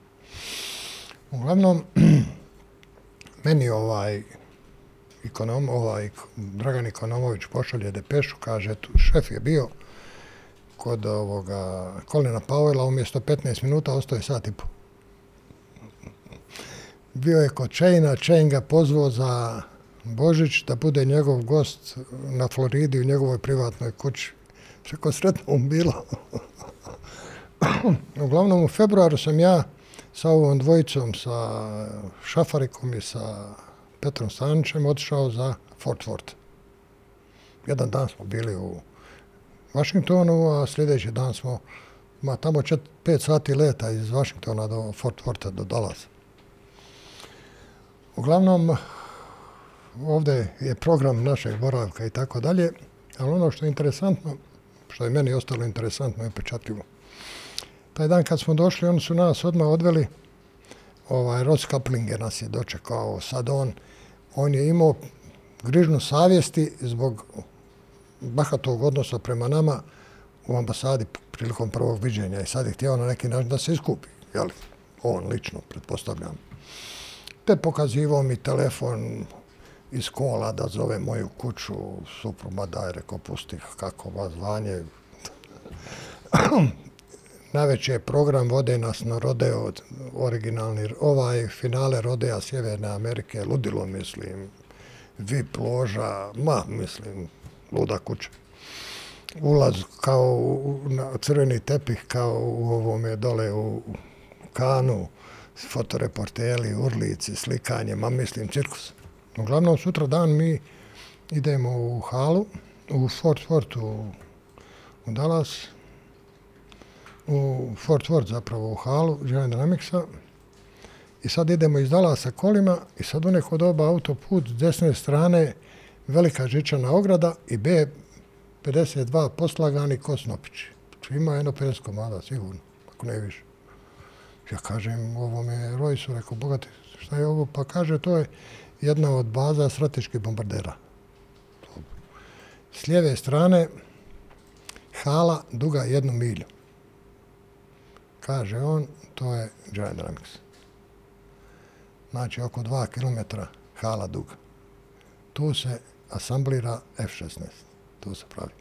Uglavnom, (clears throat) meni ovaj ekonom, ovaj Dragan Ikonomović pošalje depešu, kaže, tu šef je bio kod ovoga Kolina Pavela, umjesto 15 minuta ostaje sat i po. Bio je kod Čejna, Čejn ga pozvao za Božić da bude njegov gost na Floridi u njegovoj privatnoj kući. Čeko sretno mu bilo. (clears throat) Uglavnom u februaru sam ja sa ovom dvojicom, sa Šafarikom i sa Petrom Stanićem otišao za Fort Worth. Jedan dan smo bili u Washingtonu, a sljedeći dan smo, ma tamo 5 sati leta iz Washingtona do Fort Wortha, do Dallas. Uglavnom, ovdje je program našeg boravka i tako dalje, ali ono što je interesantno, što je meni ostalo interesantno i pečatljivo, taj dan kad smo došli, oni su nas odmah odveli, ovaj, Ross Kaplinger nas je dočekao, sad on, on je imao grižnu savjesti zbog bahatog odnosa prema nama u ambasadi prilikom prvog viđenja i sad je htio na neki način da se iskupi, jel? On lično, pretpostavljam. Te pokazivao mi telefon iz kola da zove moju kuću, supruma daj, reko, pusti kako vas zvanje. Najveći program vode nas na rodeo, originalni, ovaj finale rodea Sjeverne Amerike, ludilo mislim, VIP loža, ma mislim, luda kuća. Ulaz kao na crveni tepih, kao u ovome dole u kanu, fotoreporteli, urlici, slikanje, ma mislim, cirkus. Uglavnom, sutra dan mi idemo u halu, u Fort Fortu u Dallas, u Fort Worth zapravo u halu General Dynamicsa i sad idemo iz Dallasa kolima i sad u neko doba autoput s desne strane velika žičana ograda i B 52 poslagani kosnopići. Znači, ima jedno 50 komada, sigurno, ako ne više. Ja kažem, ovo me Rojsu, rekao, bogati, šta je ovo? Pa kaže, to je jedna od baza strateških bombardera. S lijeve strane, hala duga jednu milju. Kaže on, to je Giant Dynamics. Znači, oko 2 km hala duga. Tu se asamblira F-16. Tu se pravi.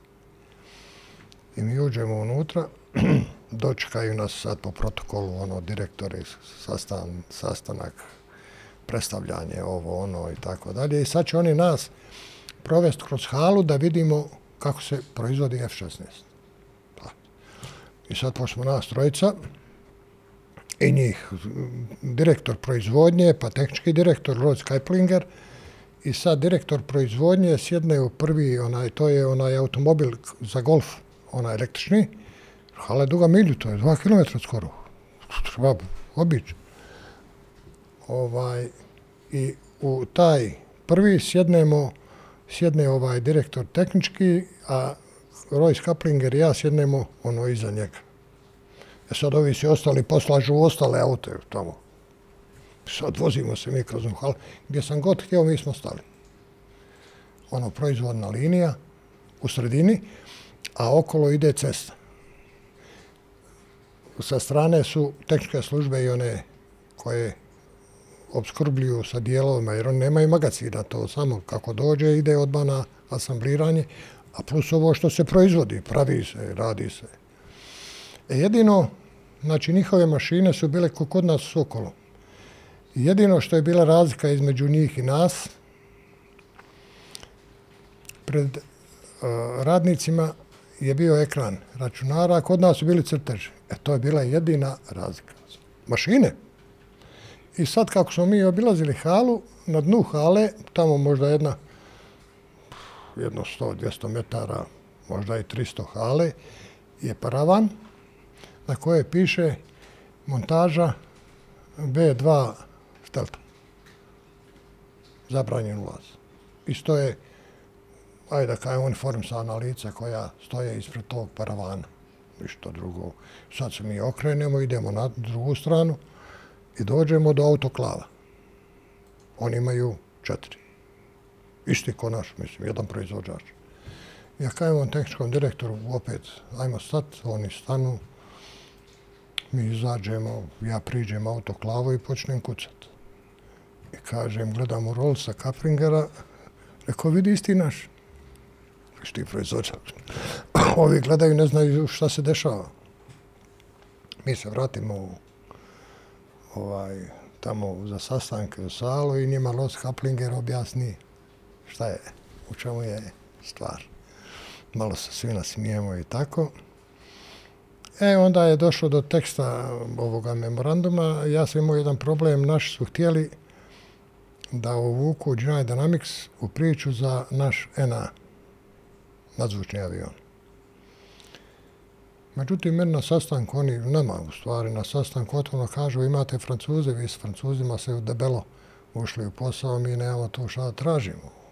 I mi uđemo unutra, (clears throat) dočekaju nas sad po protokolu, ono, direktori, sastan, sastanak, predstavljanje, ovo, ono i tako dalje. I sad će oni nas provesti kroz halu da vidimo kako se proizvodi F-16. I sad pošto nas trojica, i njih, direktor proizvodnje, pa tehnički direktor Rod Skyplinger, i sad direktor proizvodnje sjedne u prvi, onaj, to je onaj automobil za golf, onaj električni, hala duga milju, to je dva kilometra skoro. Treba obići. Ovaj, I u taj prvi sjednemo, sjedne ovaj direktor tehnički, a Roy Skaplinger i ja sjednemo ono iza njega. E sad ovi se ostali poslažu ostale aute tamo. Sad vozimo se mi kroz hal. Gdje sam god htio, mi smo stali. Ono, proizvodna linija u sredini, a okolo ide cesta. Sa strane su tehničke službe i one koje obskrbljuju sa dijelovima, jer oni nemaju magazina to samo kako dođe, ide odmah na asambliranje, a plus ovo što se proizvodi, pravi se, radi se. E jedino, znači njihove mašine su bile kod nas okolo. Jedino što je bila razlika između njih i nas, pred uh, radnicima je bio ekran računara, a kod nas su bili crteži. E, to je bila jedina razlika. Mašine. I sad kako smo mi obilazili halu, na dnu hale, tamo možda jedna, jedno 100-200 metara, možda i 300 hale, je paravan na koje piše montaža B2 stelta. Zabranjen ulaz. I stoje, ajde da kajem, uniformisana lica koja stoje ispred tog paravana. Ništa drugo. Sad se mi okrenemo, idemo na drugu stranu i dođemo do autoklava. Oni imaju četiri. Isti ko naš, mislim, jedan proizvođač. Ja kajem on tehničkom direktoru, opet, ajmo stat, oni stanu, mi izađemo, ja priđem autoklavu i počnem kucat. I kažem, gledam u Rolsa Kapringera, rekao, vidi isti naš. Isti proizvođač. (clears throat) Ovi gledaju, ne znaju šta se dešava. Mi se vratimo u ovaj, tamo za sastanke u salu i njima Los Kaplinger objasni šta je, u čemu je stvar. Malo se svi nasmijemo i tako. E, onda je došlo do teksta ovoga memoranduma. Ja sam imao jedan problem. Naši su htjeli da uvuku General Dynamics u priču za naš NA, nadzvučni avion. Međutim, meni na sastanku, oni nama u stvari na sastanku otvorno kažu imate francuze, vi s francuzima se debelo ušli u posao, mi nemamo to šta tražimo.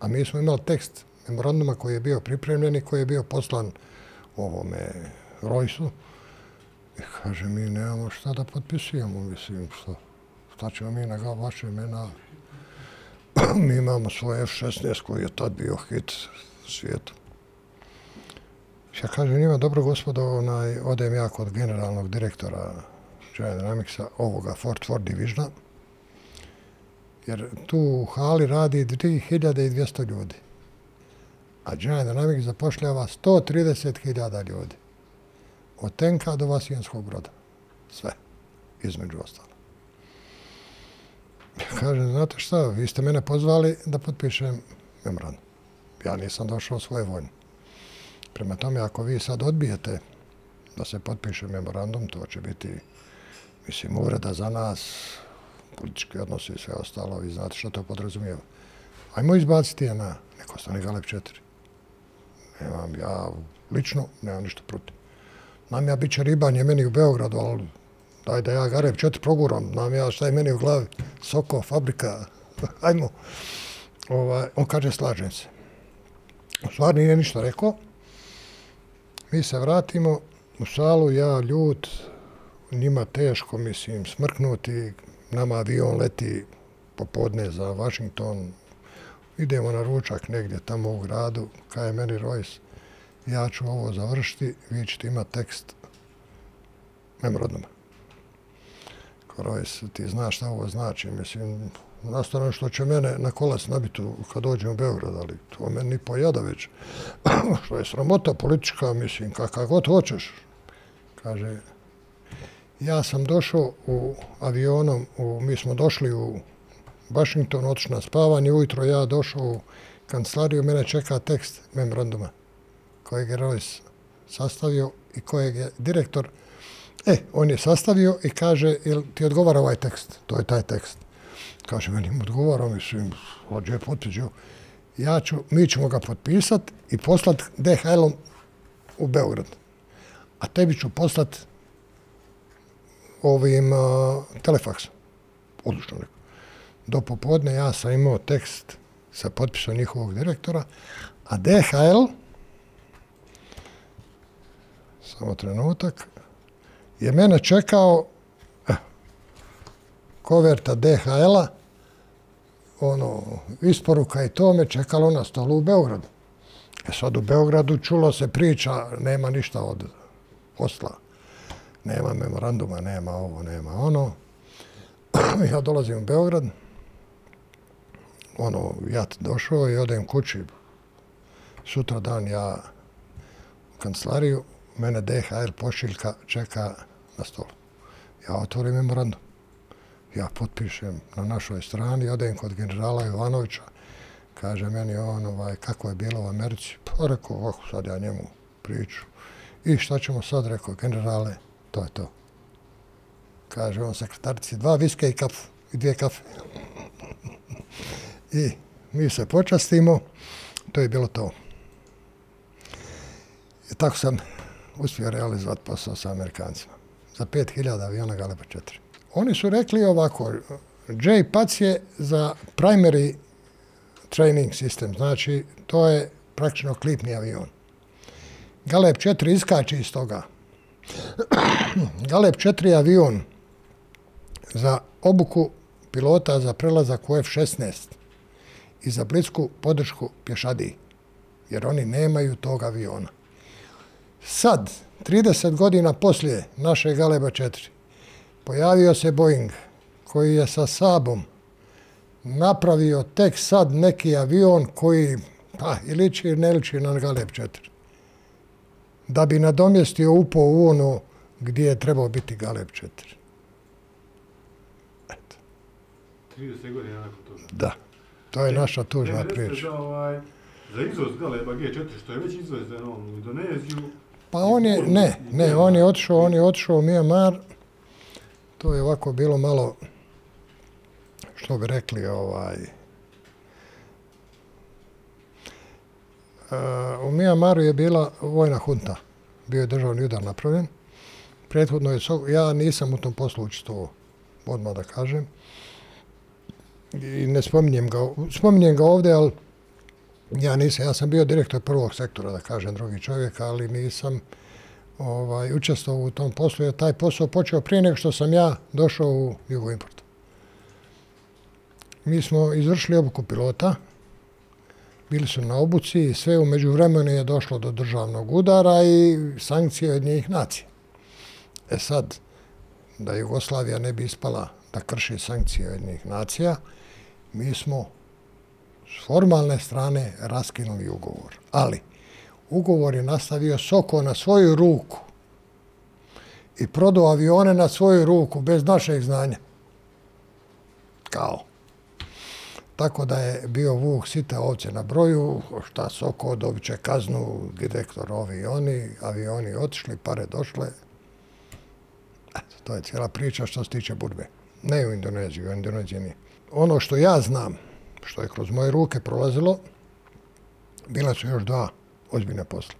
A mi smo imali tekst memoranduma koji je bio pripremljen i koji je bio poslan ovome Rojsu. I kaže, mi nemamo šta da potpisujemo, mislim, što, šta ćemo mi na vaše imena. (clears throat) mi imamo svoj F-16 koji je tad bio hit svijetu. Ja kažem, njima, dobro gospodo, onaj, odem ja kod generalnog direktora General Dynamicsa, ovoga Fort Ford Divisiona, jer tu u hali radi 3200 ljudi. A General Dynamics zapošljava 130.000 ljudi. Od tenka do vasijanskog broda. Sve. Između ostalo. Ja kažem, znate šta, vi ste mene pozvali da potpišem memorandum. Ja nisam došao svoje vojne. Prema tome, ako vi sad odbijete da se potpiše memorandum, to će biti, mislim, uvreda za nas, politički odnosi i sve ostalo, vi znate što to podrazumijeva. Ajmo izbaciti je na neko ostane Galeb 4. Nemam ja lično, nemam ništa protiv. Nam ja bit će ribanje meni u Beogradu, ali daj da ja Galeb 4 proguram, nam ja šta je meni u glavi, soko, fabrika, (laughs) ajmo. Ovaj, on kaže, slažem se. U stvari nije ništa rekao, Mi se vratimo u salu, ja ljut, njima teško, mislim, smrknuti, nama avion leti popodne za Washington, idemo na ručak negdje tamo u gradu, kaj je meni Royce, ja ću ovo završiti, vi ćete imati tekst memorodnoma. Ko Royce, ti znaš šta ovo znači, mislim, nastavno što će mene na kolac nabiti kad dođem u Beograd, ali to meni ni pojada već. (clears throat) što je sramota politička, mislim, kakav god hoćeš. Kaže, ja sam došao u avionom, u, mi smo došli u Washington, otišao na spavanje, ujutro ja došao u kancelariju, mene čeka tekst memoranduma kojeg je Rojs sastavio i kojeg je direktor, e, on je sastavio i kaže, jel ti odgovara ovaj tekst? To je taj tekst. Kaže, meni im odgovara, mislim, hođe je potpiđo. Ja ću, mi ćemo ga potpisat i poslat DHL-om u Beograd. A tebi ću poslat ovim a, telefaksom. Odlično rekao. Do popodne ja sam imao tekst sa potpisom njihovog direktora, a DHL, samo trenutak, je mene čekao eh, koverta DHL-a ono, isporuka i to me čekalo na stolu u Beogradu. E sad u Beogradu čulo se priča, nema ništa od posla. Nema memoranduma, nema ovo, nema ono. (clears throat) ja dolazim u Beograd, ono, ja došao i odem kući. Sutra dan ja u kancelariju, mene DHL pošiljka čeka na stolu. Ja otvorim memorandum ja potpišem na našoj strani, odem kod generala Jovanovića, Kaže meni on, ovaj, kako je bilo u Americi. Pa rekao, ovako sad ja njemu priču. I šta ćemo sad, rekao, generale, to je to. Kaže on sekretarici, dva viske i kafu, i dvije kafe. I mi se počastimo, to je bilo to. I tako sam uspio realizovati posao sa Amerikancima. Za 5000 aviona Galeba 4. Oni su rekli ovako, J PAC je za primary training system, znači to je praktično klipni avion. Galeb 4 iskače iz toga. (clears throat) Galeb 4 avion za obuku pilota za prelazak u F-16 i za blisku podršku pješadiji, jer oni nemaju tog aviona. Sad, 30 godina poslije naše Galeba 4, pojavio se Boeing koji je sa Sabom napravio tek sad neki avion koji pa, i liči ili ne liči na Galeb 4. Da bi nadomjestio upo u ono gdje je trebao biti Galeb 4. Eto. 30 godina nakon toga. Da. To je naša tužna priča. Za, ovaj, za izvoz Galeba G4, što je već izvezen u Indoneziju, Pa on je, ne, ne, on je otišao, on je otišao u Myanmar. To je ovako bilo malo, što bi rekli, ovaj, Eh, u Mijamaru je bila vojna hunta. Bio je državni udar napravljen. Prethodno je, ja nisam u tom poslu učestvovao, odmah da kažem. I ne spominjem ga, spominjem ga ovdje, ali ja nisam, ja sam bio direktor prvog sektora, da kažem, drugi čovjek, ali nisam ovaj, učestvovao u tom poslu, jer taj posao počeo prije nego što sam ja došao u Jugoimport. Mi smo izvršili obuku pilota, bili su na obuci i sve umeđu vremenu je došlo do državnog udara i sankcije od njih nacije. E sad, da Jugoslavija ne bi ispala da krši sankcije od njih nacija, mi smo s formalne strane raskinuli ugovor. Ali, ugovor je nastavio Soko na svoju ruku i prodao avione na svoju ruku bez našeg znanja. Kao. Tako da je bio Vuk sita ovce na broju, šta Soko dobit će kaznu, direktor ovi i oni, avioni otišli, pare došle. Eto, to je cijela priča što se tiče budbe. Ne u Indoneziji, u Indoneziji nije. Ono što ja znam, što je kroz moje ruke prolazilo, bila su još dva ozbiljne posla.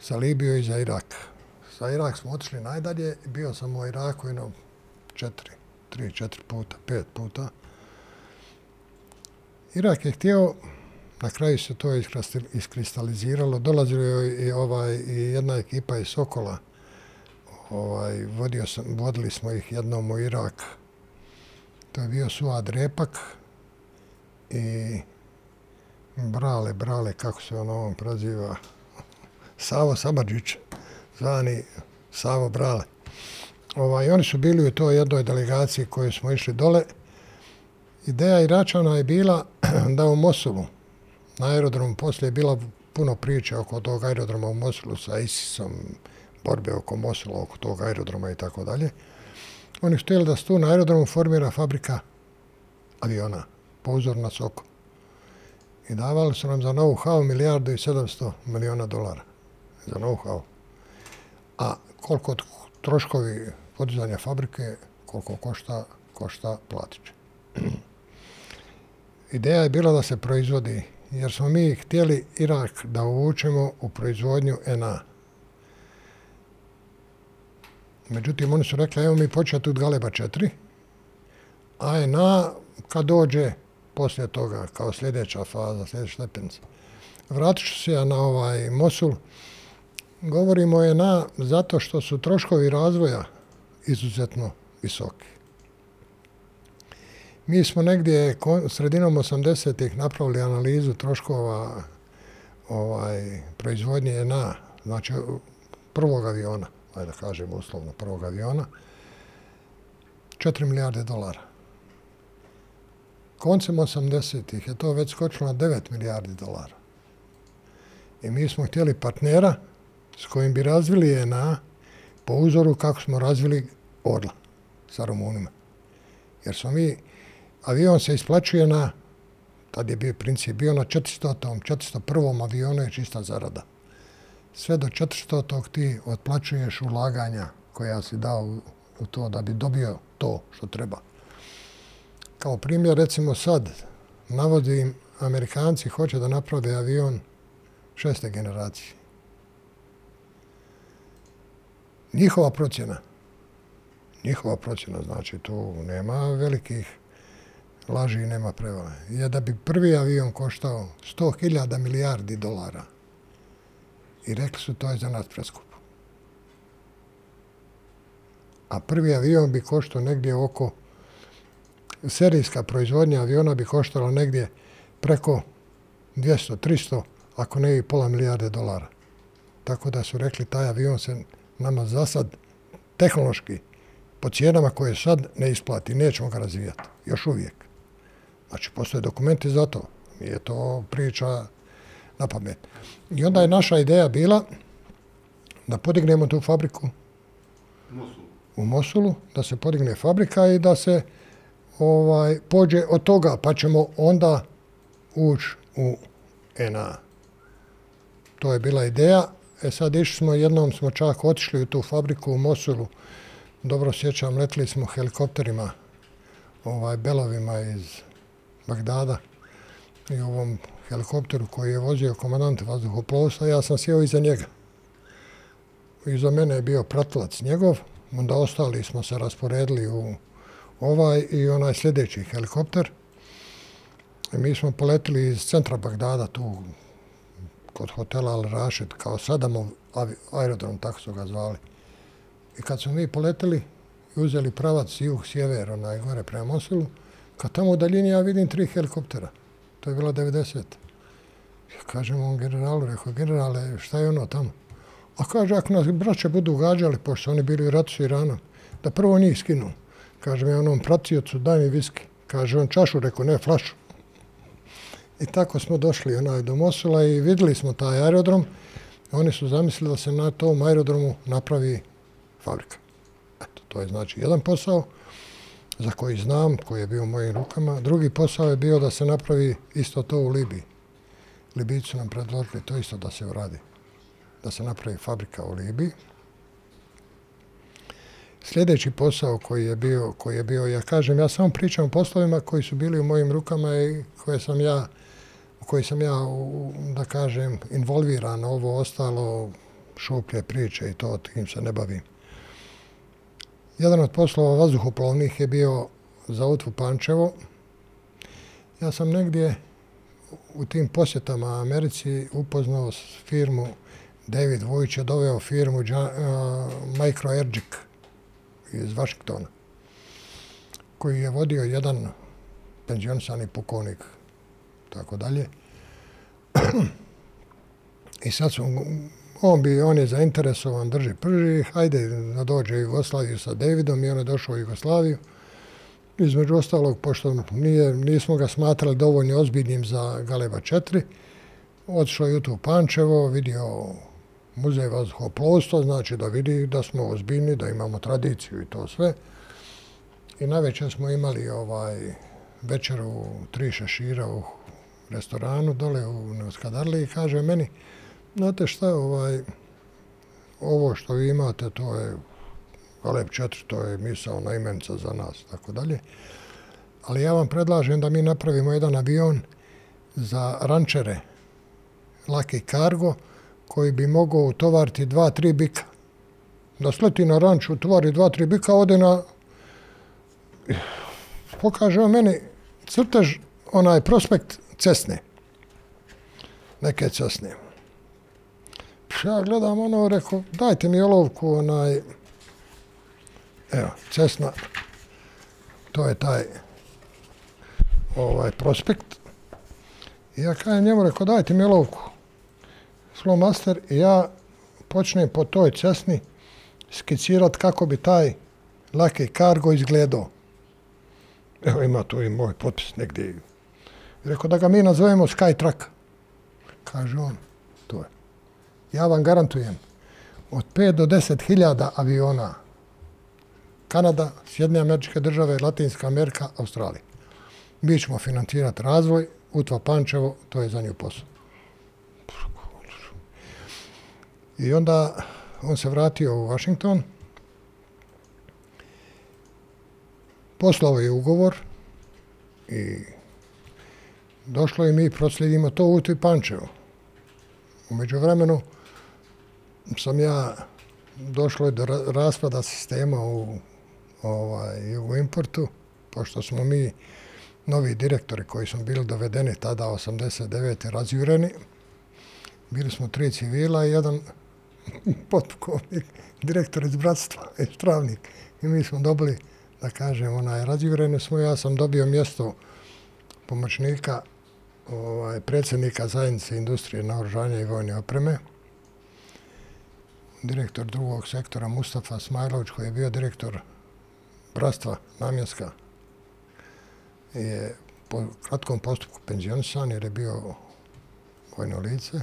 Sa Libiju i za Irak. Sa Irak smo otišli najdalje, bio sam u Iraku jedno četiri, tri, četiri puta, pet puta. Irak je htio, na kraju se to iskristaliziralo, dolazilo je i, ovaj, i jedna ekipa iz Sokola, ovaj, vodio sam, vodili smo ih jednom u Irak, to je bio Suad Repak, i Brale, Brale, kako se ono on ovom proziva, Savo Samadžić, zvani Savo Brale. Ovaj, oni su bili u toj jednoj delegaciji koju smo išli dole. Ideja Iračana je bila (clears throat) da u Mosulu, na aerodromu, poslije je bila puno priče oko tog aerodroma u Mosulu sa ISISom, borbe oko Mosula, oko tog aerodroma i tako dalje. Oni htjeli da se tu na aerodromu formira fabrika aviona po uzoru na soko. I davali su nam za know-how milijardu i 700 miliona dolara. Za know-how. A koliko troškovi podizanja fabrike, koliko košta, košta platiće. (clears throat) Ideja je bila da se proizvodi, jer smo mi htjeli Irak da uvučemo u proizvodnju NA. Međutim, oni su rekli, evo mi početi od Galeba 4, a NA kad dođe poslije toga, kao sljedeća faza, sljedeća stepenica. Vratit ću se ja na ovaj Mosul. Govorimo je na zato što su troškovi razvoja izuzetno visoki. Mi smo negdje sredinom 80-ih napravili analizu troškova ovaj, proizvodnje na, znači prvog aviona, ajde da kažem uslovno prvog aviona, 4 milijarde dolara koncem 80-ih je to već skočilo na 9 milijardi dolara. I mi smo htjeli partnera s kojim bi razvili je na po uzoru kako smo razvili Orla sa Rumunima. Jer smo mi, avion se isplaćuje na Tad je bio princip, bio na 400. 401. avionu je čista zarada. Sve do 400. ti otplaćuješ ulaganja koja si dao u, u to da bi dobio to što treba. Kao primjer, recimo sad, navodim, Amerikanci hoće da naprave avion šeste generacije. Njihova procjena, njihova procjena, znači tu nema velikih laži nema prevale, je da bi prvi avion koštao 100.000 milijardi dolara. I rekli su to je za nas preskupo. A prvi avion bi koštao negdje oko serijska proizvodnja aviona bi koštala negdje preko 200, 300, ako ne i pola milijarde dolara. Tako da su rekli taj avion se nama za sad tehnološki po cijenama koje sad ne isplati, nećemo ga razvijati, još uvijek. Znači, postoje dokumenti za to. Nije to priča na pamet. I onda je naša ideja bila da podignemo tu fabriku Mosulu. u Mosulu, da se podigne fabrika i da se ovaj pođe od toga, pa ćemo onda ući u NA. To je bila ideja. E sad išli smo, jednom smo čak otišli u tu fabriku u Mosulu. Dobro sjećam, letili smo helikopterima, ovaj, belovima iz Bagdada i ovom helikopteru koji je vozio komandant vazduhoplovstva, ja sam sjeo iza njega. Iza mene je bio pratilac njegov, onda ostali smo se rasporedili u ovaj i onaj sljedeći helikopter. I mi smo poletili iz centra Bagdada, tu kod hotela Al Rashid, kao Sadamov aerodrom, tako su ga zvali. I kad smo mi poletili i uzeli pravac jug, sjever, onaj gore prema Mosulu, kad tamo u daljini ja vidim tri helikoptera. To je bilo 90. Ja kažem on generalu, rekao, generale, šta je ono tamo? A kaže, ako nas braće budu gađali, pošto oni bili u ratu s Iranom, da prvo njih skinu. Kaže mi onom pratiocu, daj mi viski. Kaže on čašu, rekao, ne, flašu. I tako smo došli onaj do Mosula i videli smo taj aerodrom. Oni su zamislili da se na tom aerodromu napravi fabrika. Eto, to je znači jedan posao za koji znam, koji je bio u mojim rukama. Drugi posao je bio da se napravi isto to u Libiji. Libijci su nam predložili to isto da se uradi. Da se napravi fabrika u Libiji. Sljedeći posao koji je bio, koji je bio, ja kažem, ja samo pričam o poslovima koji su bili u mojim rukama i koje sam ja, u koji sam ja, da kažem, involviran, ovo ostalo šuplje priče i to, tim se ne bavim. Jedan od poslova vazduhoplovnih je bio za Utvu Pančevo. Ja sam negdje u tim posjetama Americi upoznao firmu David Vojić je doveo firmu Microergic Micro Ergic iz Vašingtona, koji je vodio jedan penzionisani pukovnik tako dalje. (clears throat) I sad su on bi, on je zainteresovan, drži prži, hajde da dođe u Jugoslaviju sa Davidom i on je došao u Jugoslaviju. Između ostalog, pošto nije, nismo ga smatrali dovoljno ozbiljnim za Galeba 4, odšao je u Pančevo, vidio muzej vazduhoplovstva, znači da vidi da smo ozbiljni, da imamo tradiciju i to sve. I na večer smo imali ovaj večer u tri šešira u restoranu dole u Neoskadarli i kaže meni, Znate šta, ovaj, ovo što vi imate, to je Galeb 4, to je misao na imenca za nas, tako dalje. Ali ja vam predlažem da mi napravimo jedan avion za rančere, laki kargo, koji bi mogao utovariti dva, tri bika. Da sleti na ranč, utovari dva, tri bika, ode na... Pokaže meni crtež, onaj prospekt cesne. Neke cesne ja gledam ono, rekao, dajte mi olovku, onaj, evo, Cessna, to je taj ovaj prospekt. I ja kažem njemu, rekao, dajte mi olovku, master, i ja počnem po toj Cessni skicirat kako bi taj laki kargo izgledao. Evo ima tu i moj potpis negdje. Rekao da ga mi nazovemo Skytruck. Kaže on, ja vam garantujem, od 5 do 10 hiljada aviona, Kanada, Sjedne američke države, Latinska Amerika, Australija. Mi ćemo financirati razvoj, Utva Pančevo, to je za nju posao. I onda on se vratio u Washington, poslao je ugovor i došlo je mi proslijedimo to u Utvi Pančevo. Umeđu vremenu sam ja došlo je do raspada sistema u, ovaj, u importu, pošto smo mi novi direktori koji smo bili dovedeni tada 89. razjureni. Bili smo tri civila i jedan (laughs) potpukovnik, direktor iz bratstva, travnik. I mi smo dobili, da kažem, onaj, razjureni smo. Ja sam dobio mjesto pomoćnika ovaj, predsjednika zajednice industrije naoružanja i vojne opreme. Direktor drugog sektora Mustafa Smajlović, koji je bio direktor bratstva namjenska je po kratkom postupku penzionisan jer je bio vojno lice.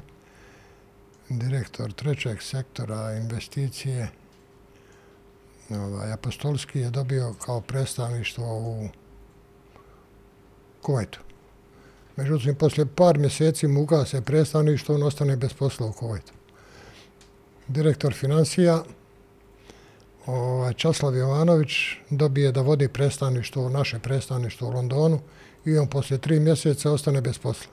Direktor trećeg sektora investicije ovaj, apostolski je dobio kao predstavništvo u Kuvajtu. Međutim, poslije par mjeseci mu ugase predstavništvo, on ostane bez posla u Kuvajtu. Direktor financija ovaj, Časlav Jovanović dobije da vodi predstavništvo, naše predstavništvo u Londonu i on poslije tri mjeseca ostane bez posla.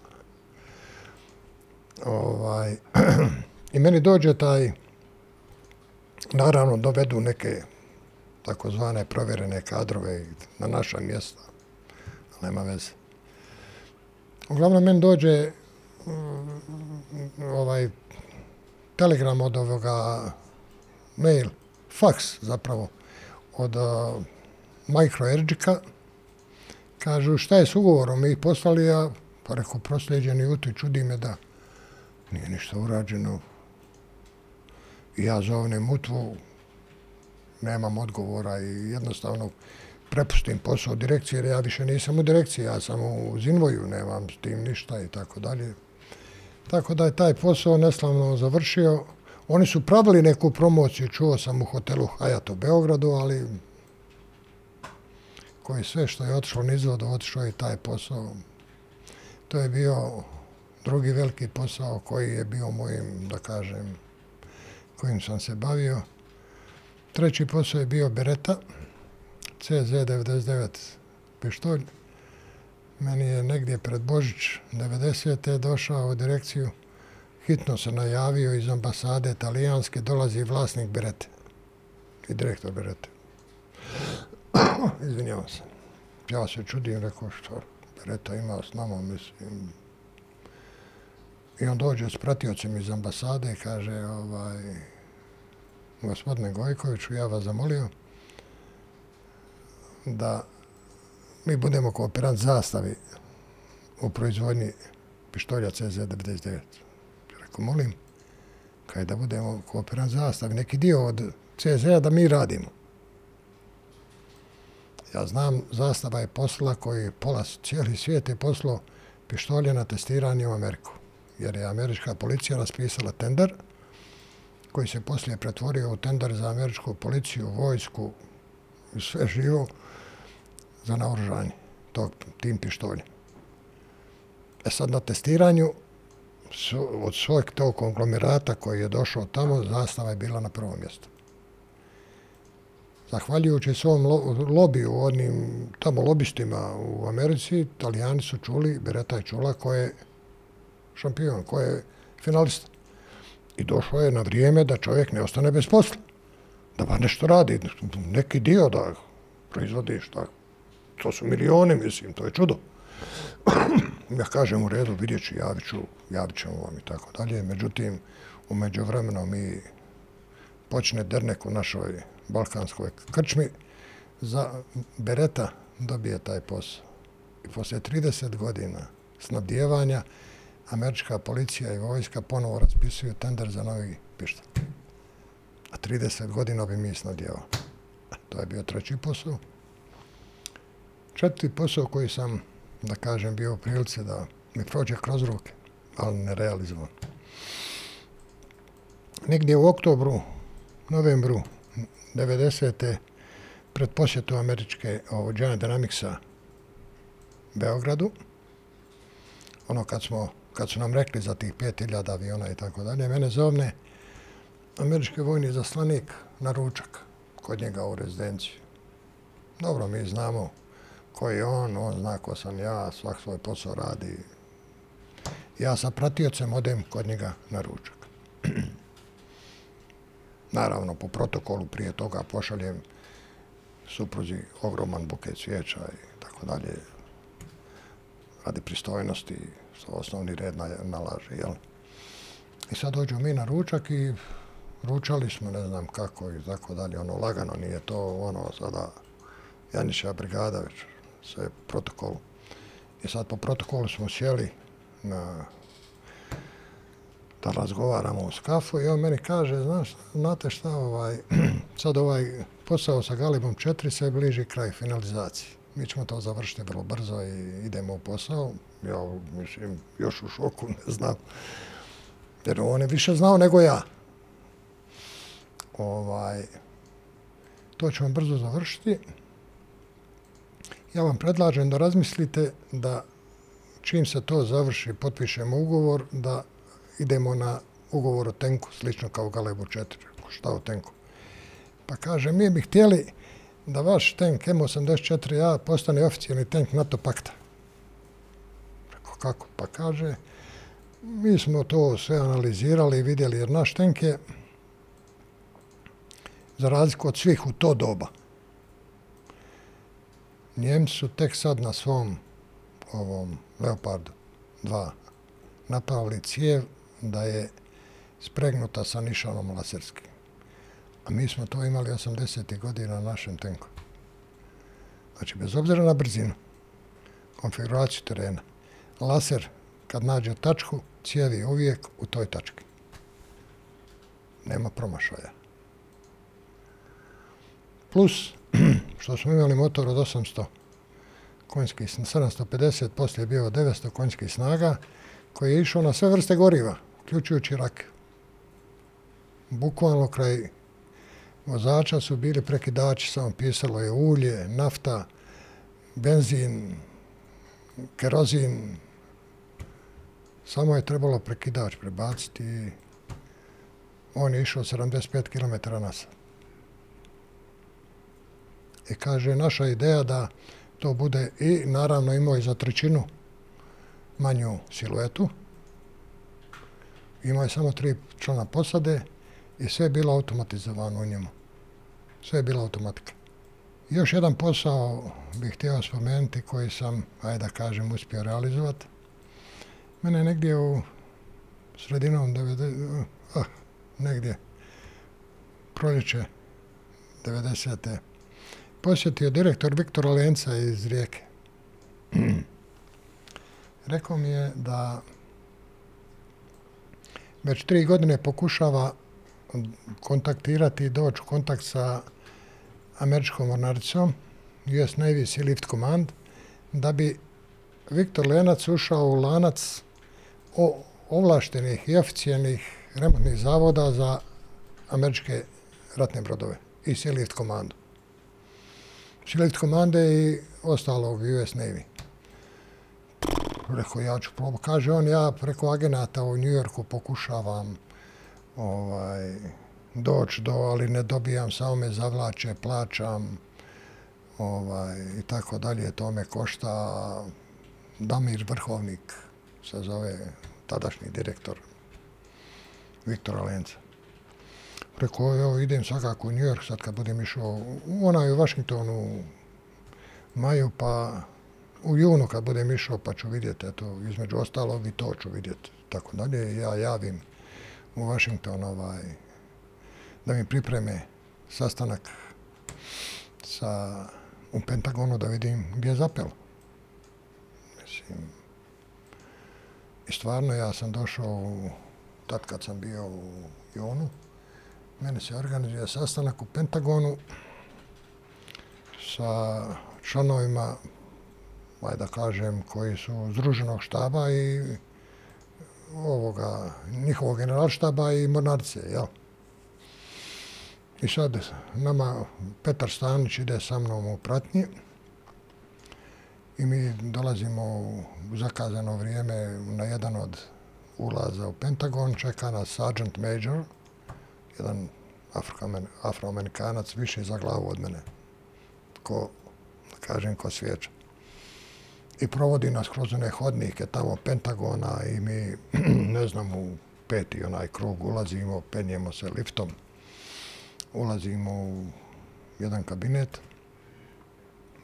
Ovaj, (clears throat) I meni dođe taj, naravno dovedu neke takozvane provjerene kadrove na naša mjesta, nema veze. Uglavnom, meni dođe mm, ovaj telegram od ovoga mail, faks zapravo od uh, Microergica. Kažu šta je s ugovorom, mi ih poslali, a pa rekao prosljeđeni uti, čudi me da nije ništa urađeno. I ja zovnem utvu, nemam odgovora i jednostavno prepustim posao direkcije, jer ja više nisam u direkciji, ja sam u Zinvoju, nemam s tim ništa i tako dalje. Tako da je taj posao neslavno završio. Oni su pravili neku promociju, čuo sam u hotelu Hayat u Beogradu, ali koji sve što je otišlo nizvodu, otišlo je taj posao. To je bio drugi veliki posao koji je bio mojim, da kažem, kojim sam se bavio. Treći posao je bio Beretta, CZ99 pištolj. Meni je negdje pred Božić 90. došao u direkciju hitno se najavio iz ambasade italijanske, dolazi vlasnik Berete i direktor Berete. (coughs) Izvinjavam se. Ja se čudim, rekao što Bereta ima s nama, mislim. I on dođe s pratiocem iz ambasade i kaže, ovaj, gospodine Gojkoviću, ja vas zamolio da mi budemo kooperant zastavi u proizvodnji pištolja CZ-99 rekao, molim, kaj da budemo kooperan zastavi, neki dio od CZ-a da mi radimo. Ja znam, zastava je posla koji pola cijeli svijet je poslo pištolje na testiranje u Ameriku. Jer je američka policija raspisala tender koji se poslije pretvorio u tender za američku policiju, vojsku sve živo za naoružanje tog, tim pištoljem. E sad na testiranju su, od svojeg tog konglomerata koji je došao tamo, zastava je bila na prvom mjestu. Zahvaljujući svom lobiju, onim tamo lobistima u Americi, italijani su čuli, Beretta je čula ko je šampion, ko je finalista. I došlo je na vrijeme da čovjek ne ostane bez posla. Da ba nešto radi, neki dio da proizvodiš, tako To su milioni, mislim, to je čudo. (clears throat) ja kažem u redu, vidjet ću, javit ću, javit ćemo vam i tako dalje. Međutim, umeđu vremena mi počne dernek u našoj balkanskoj krčmi, za Bereta dobije taj posao. I poslije 30 godina snabdjevanja, američka policija i vojska ponovo raspisuju tender za novi pišta. A 30 godina bi mi snabdjevao. E, to je bio treći posao. Četvrti posao koji sam da kažem, bio u prilici da mi prođe kroz ruke, ali ne realizovan. Negdje u oktobru, novembru 90. pred posjetu američke ovo, General Dynamicsa Beogradu, ono kad smo, kad su nam rekli za tih 5000 aviona i tako dalje, mene zovne američki vojni zaslanik na ručak kod njega u rezidenciju. Dobro, mi znamo ko je on, on zna ko sam ja, svak svoj posao radi. Ja sa pratiocem odem kod njega na ručak. (clears throat) Naravno, po protokolu prije toga pošaljem supruzi ogroman buket cvijeća i tako dalje. Radi pristojnosti, što osnovni red nalaže, jel? I sad dođu mi na ručak i ručali smo, ne znam kako i tako dalje, ono, lagano nije to, ono, sada Janića brigada već, sve protokol. I sad po protokolu smo sjeli na da razgovaramo u skafu i on meni kaže, znaš, znate šta, ovaj, (clears throat) sad ovaj posao sa Galibom 4 se bliži kraj finalizacije. Mi ćemo to završiti vrlo brzo i idemo u posao. Ja, mislim, još u šoku, ne znam. Jer on je više znao nego ja. Ovaj, to ćemo brzo završiti. Ja vam predlažem da razmislite da čim se to završi, potpišemo ugovor, da idemo na ugovor o tenku, slično kao Galebu 4. Šta o tenku? Pa kaže, mi bi htjeli da vaš tank M84A postane oficijalni tank NATO pakta. Rekao, kako? Pa kaže, mi smo to sve analizirali i vidjeli, jer naš tank je za razliku od svih u to doba. Njemci su tek sad na svom ovom Leopardu 2 napravili cijev da je spregnuta sa nišanom laserskim. A mi smo to imali 80. godina na našem tenku. Znači, bez obzira na brzinu, konfiguraciju terena, laser kad nađe tačku, cijevi uvijek u toj tački. Nema promašaja. Plus, što smo imali motor od 800 konjskih, 750, poslije je bio 900 konjskih snaga, koji je išao na sve vrste goriva, uključujući rak. Bukvalno kraj vozača su bili prekidači, samo pisalo je ulje, nafta, benzin, kerozin. Samo je trebalo prekidač prebaciti i on je išao 75 km na sat. I kaže, naša ideja da to bude i naravno imao i za trećinu manju siluetu, imao je samo tri člana posade i sve je bilo automatizovano u njemu. Sve je bila automatika. Još jedan posao bih htio spomenuti koji sam, ajde da kažem, uspio realizovati. Mene je negdje u sredinom 90, ah, negdje proljeće 90 posjetio direktor Viktora Lenca iz Rijeke. (clears throat) Rekao mi je da već tri godine pokušava kontaktirati i doći u kontakt sa američkom mornaricom, US Navy Sea Lift Command, da bi Viktor Lenac ušao u lanac o ovlaštenih i oficijenih remontnih zavoda za američke ratne brodove i Sea Lift Command. Select Lift i ostalo u US Navy. Rekao, ja ću probu. Kaže on, ja preko agenata u New Yorku pokušavam ovaj, doći do, ali ne dobijam, samo me zavlače, plaćam ovaj, i tako dalje. To me košta Damir Vrhovnik, se zove tadašnji direktor Viktora Lenca. Rekao, evo, idem svakako u New York, sad kad budem išao, onaj u Washingtonu maju, pa u junu kad budem išao pa ću vidjeti, eto, između ostalog i to ću vidjeti. Tako dalje, ja javim u Washington ovaj, da mi pripreme sastanak sa, u Pentagonu da vidim gdje je zapel. Mislim, i stvarno ja sam došao u, tad kad sam bio u Jonu, mene se organizuje sastanak u Pentagonu sa članovima aj da kažem, koji su združenog štaba i ovoga, njihovog generalštaba i mornarice, jel? I sad nama Petar Stanić ide sa mnom u pratnji i mi dolazimo u zakazano vrijeme na jedan od ulaza u Pentagon, čeka nas Sergeant Major, jedan afroamerikanac, više za glavu od mene, ko, da kažem, ko svijeća. I provodi nas kroz one hodnike tamo Pentagona i mi, (clears throat) ne znam, u peti onaj krug ulazimo, penjemo se liftom, ulazimo u jedan kabinet,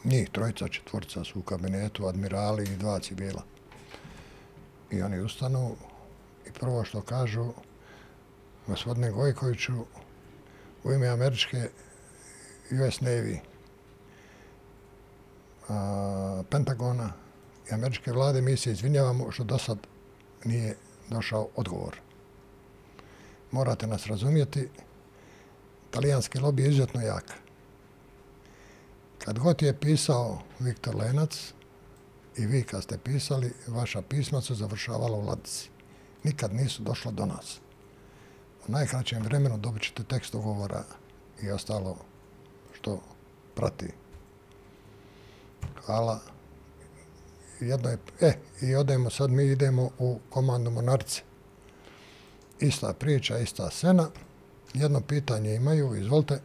njih trojica, četvorca su u kabinetu, admirali i dva civila. I oni ustanu i prvo što kažu, gospodine Gojkoviću, u ime američke US Navy, a, Pentagona i američke vlade, mi se izvinjavamo što do sad nije došao odgovor. Morate nas razumijeti, talijanski lobby je izuzetno jak. Kad god je pisao Viktor Lenac i vi kad ste pisali, vaša pisma su završavala u Ladici. Nikad nisu došla do nas. Najkraćem vremenu dobit ćete tekst ugovora i ostalo što prati. Hvala. Jedno je, e, i odemo sad, mi idemo u komandu Monarce. Ista priča, ista scena. Jedno pitanje imaju, izvolite.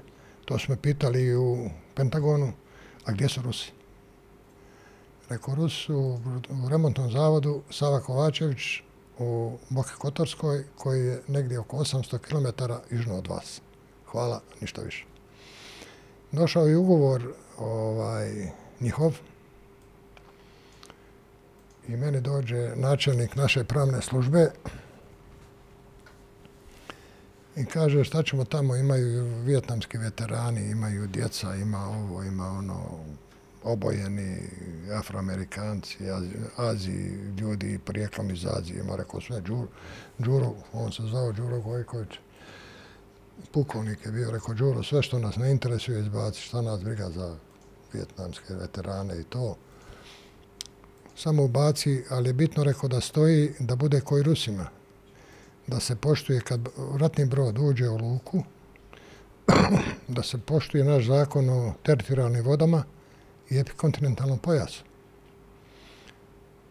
To smo pitali u Pentagonu. A gdje su Rusi? Rekao, Rusi su u remontnom zavodu Sava Kovačević u Boki Kotorskoj, koji je negdje oko 800 km južno od vas. Hvala, ništa više. Došao je ugovor ovaj, njihov i meni dođe načelnik naše pravne službe i kaže šta ćemo tamo, imaju vjetnamski veterani, imaju djeca, ima ovo, ima ono, obojeni afroamerikanci, Aziji, ljudi prijeklom iz Azije, ima rekao sve, Đuro, Đuro, on se zvao Đuro Gojković, pukovnik je bio, rekao Đuro, sve što nas ne interesuje izbaci, šta nas briga za vjetnamske veterane i to. Samo ubaci, ali je bitno rekao da stoji, da bude koji Rusima, da se poštuje kad ratni brod uđe u luku, (clears throat) da se poštuje naš zakon o teritorijalnim vodama i epikontinentalnom pojasu.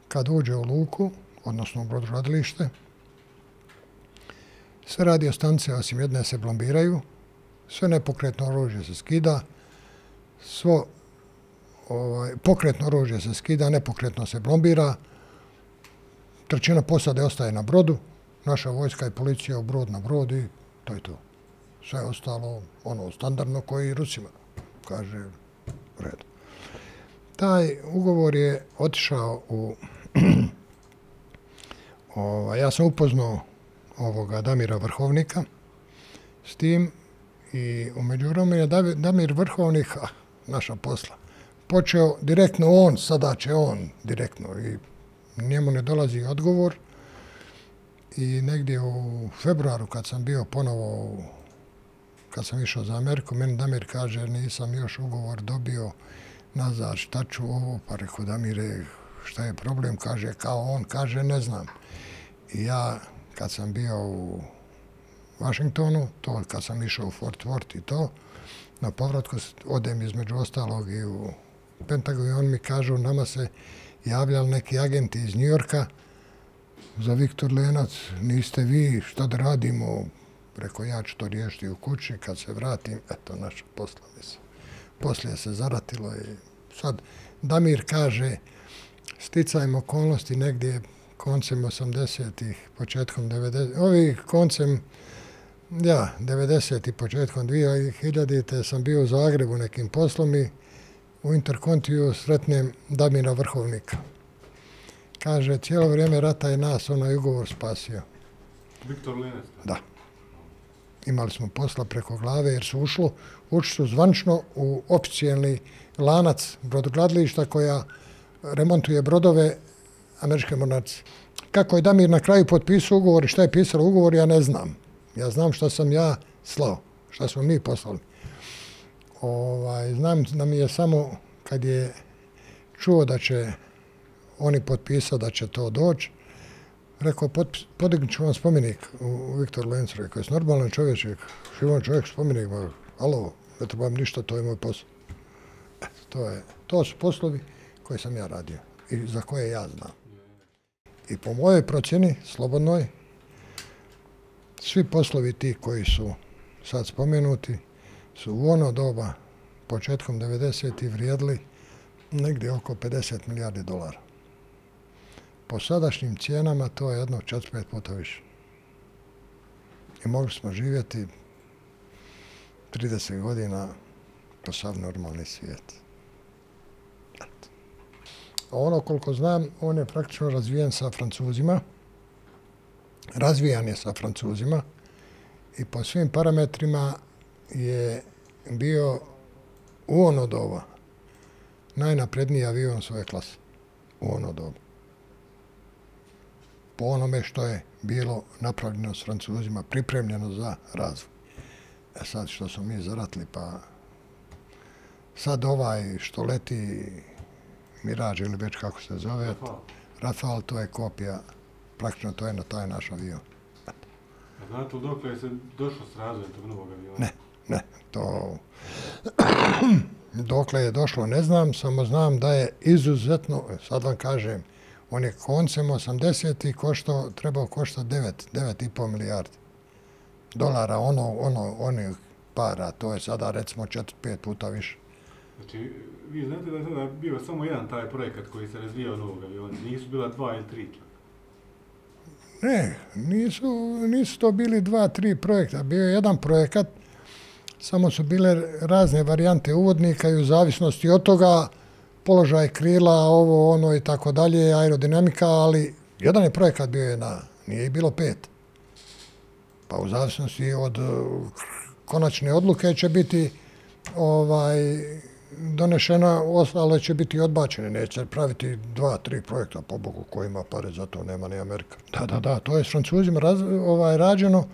Kad uđe u luku, odnosno u brodradilište, sve radio stanice osim jedne se blombiraju, sve nepokretno oružje se skida, svo ovaj, pokretno oružje se skida, nepokretno se blombira, trećina posade ostaje na brodu, naša vojska i policija u brod na brod i to je to. Sve ostalo, ono, standardno koji i Rusima, kaže, red. Taj ugovor je otišao u... (clears throat) ova, ja sam upoznao ovoga Damira Vrhovnika s tim i umeđu vremenu je Damir Vrhovnik, ah, naša posla, počeo direktno on, sada će on direktno i njemu ne dolazi odgovor, I negdje u februaru kad sam bio ponovo, kad sam išao za Ameriku, meni Damir kaže nisam još ugovor dobio nazad, šta ću ovo? Pa rekao Damire, šta je problem? Kaže, kao on, kaže, ne znam. I ja, kad sam bio u Washingtonu, to kad sam išao u Fort Worth i to, na povratku odem između ostalog i u Pentagon i on mi kažu, nama se javljali neki agenti iz Njujorka, za Viktor Lenac, niste vi, šta da radimo, preko ja ću to riješiti u kući, kad se vratim, eto, naša posla mi se. Poslije se zaratilo i sad Damir kaže, sticajmo okolnosti negdje koncem 80-ih, početkom 90-ih, ovi koncem, ja, 90-ih, početkom 2000-ih, sam bio u Zagrebu nekim poslom i u Interkontiju sretnem Damira Vrhovnika. Kaže, cijelo vrijeme rata je nas onaj ugovor spasio. Viktor Lenac? Da. Imali smo posla preko glave jer su ušlo, ušli su zvančno u oficijalni lanac brodogradilišta koja remontuje brodove američke mornarice. Kako je Damir na kraju potpisao ugovor i šta je pisalo ugovor, ja ne znam. Ja znam šta sam ja slao, šta smo mi poslali. Ovaj, znam da mi je samo kad je čuo da će oni potpisao da će to doći. Rekao, podignut ću vam spomenik u Viktor Lencu. Rekao, je normalan čovječek, živan čovjek spomenik, alo, ne trebam ništa, to je moj posao. E, to, je, to su poslovi koje sam ja radio i za koje ja znam. I po mojoj procjeni, slobodnoj, svi poslovi ti koji su sad spomenuti su u ono doba, početkom 90. vrijedili negdje oko 50 milijardi dolara. Po sadašnjim cijenama to je jedno 4-5 puta više. I mogli smo živjeti 30 godina po sav normalni svijet. A ono koliko znam, on je praktično razvijen sa francuzima. Razvijan je sa francuzima i po svim parametrima je bio u ono doba najnapredniji avion svoje klase. U ono doba. Po onome što je bilo napravljeno s francuzima, pripremljeno za razvoj. E sad što smo mi zaratli, pa sad ovaj što leti Mirage ili već kako se zove, Rafal, Rafal to je kopija, praktično to je na taj naš avion. A znate dok je se došlo s razvojem tog novog aviona? Ne, ne, to... (clears throat) dokle je došlo ne znam, samo znam da je izuzetno, sad vam kažem, on je koncem 80. i košto, trebao koštati 9, 9,5 milijardi dolara, ono, ono, oni para, to je sada recimo 4-5 puta više. Znači, vi znate da je sada bio samo jedan taj projekat koji se razvijao novog aviona, nisu bila dva ili tri čak? Ne, nisu, nisu to bili dva, tri projekta. Bio je jedan projekat, samo su bile razne varijante uvodnika i u zavisnosti od toga položaj krila, ovo, ono i tako dalje, aerodinamika, ali jedan je projekat bio je na, nije bilo pet. Pa u zavisnosti od konačne odluke će biti ovaj donešena, ostale će biti odbačene, neće praviti dva, tri projekta, po Bogu, ko ima pare, za to nema ni Amerika. Da, da, da, to je s Francuzima raz, ovaj, rađeno.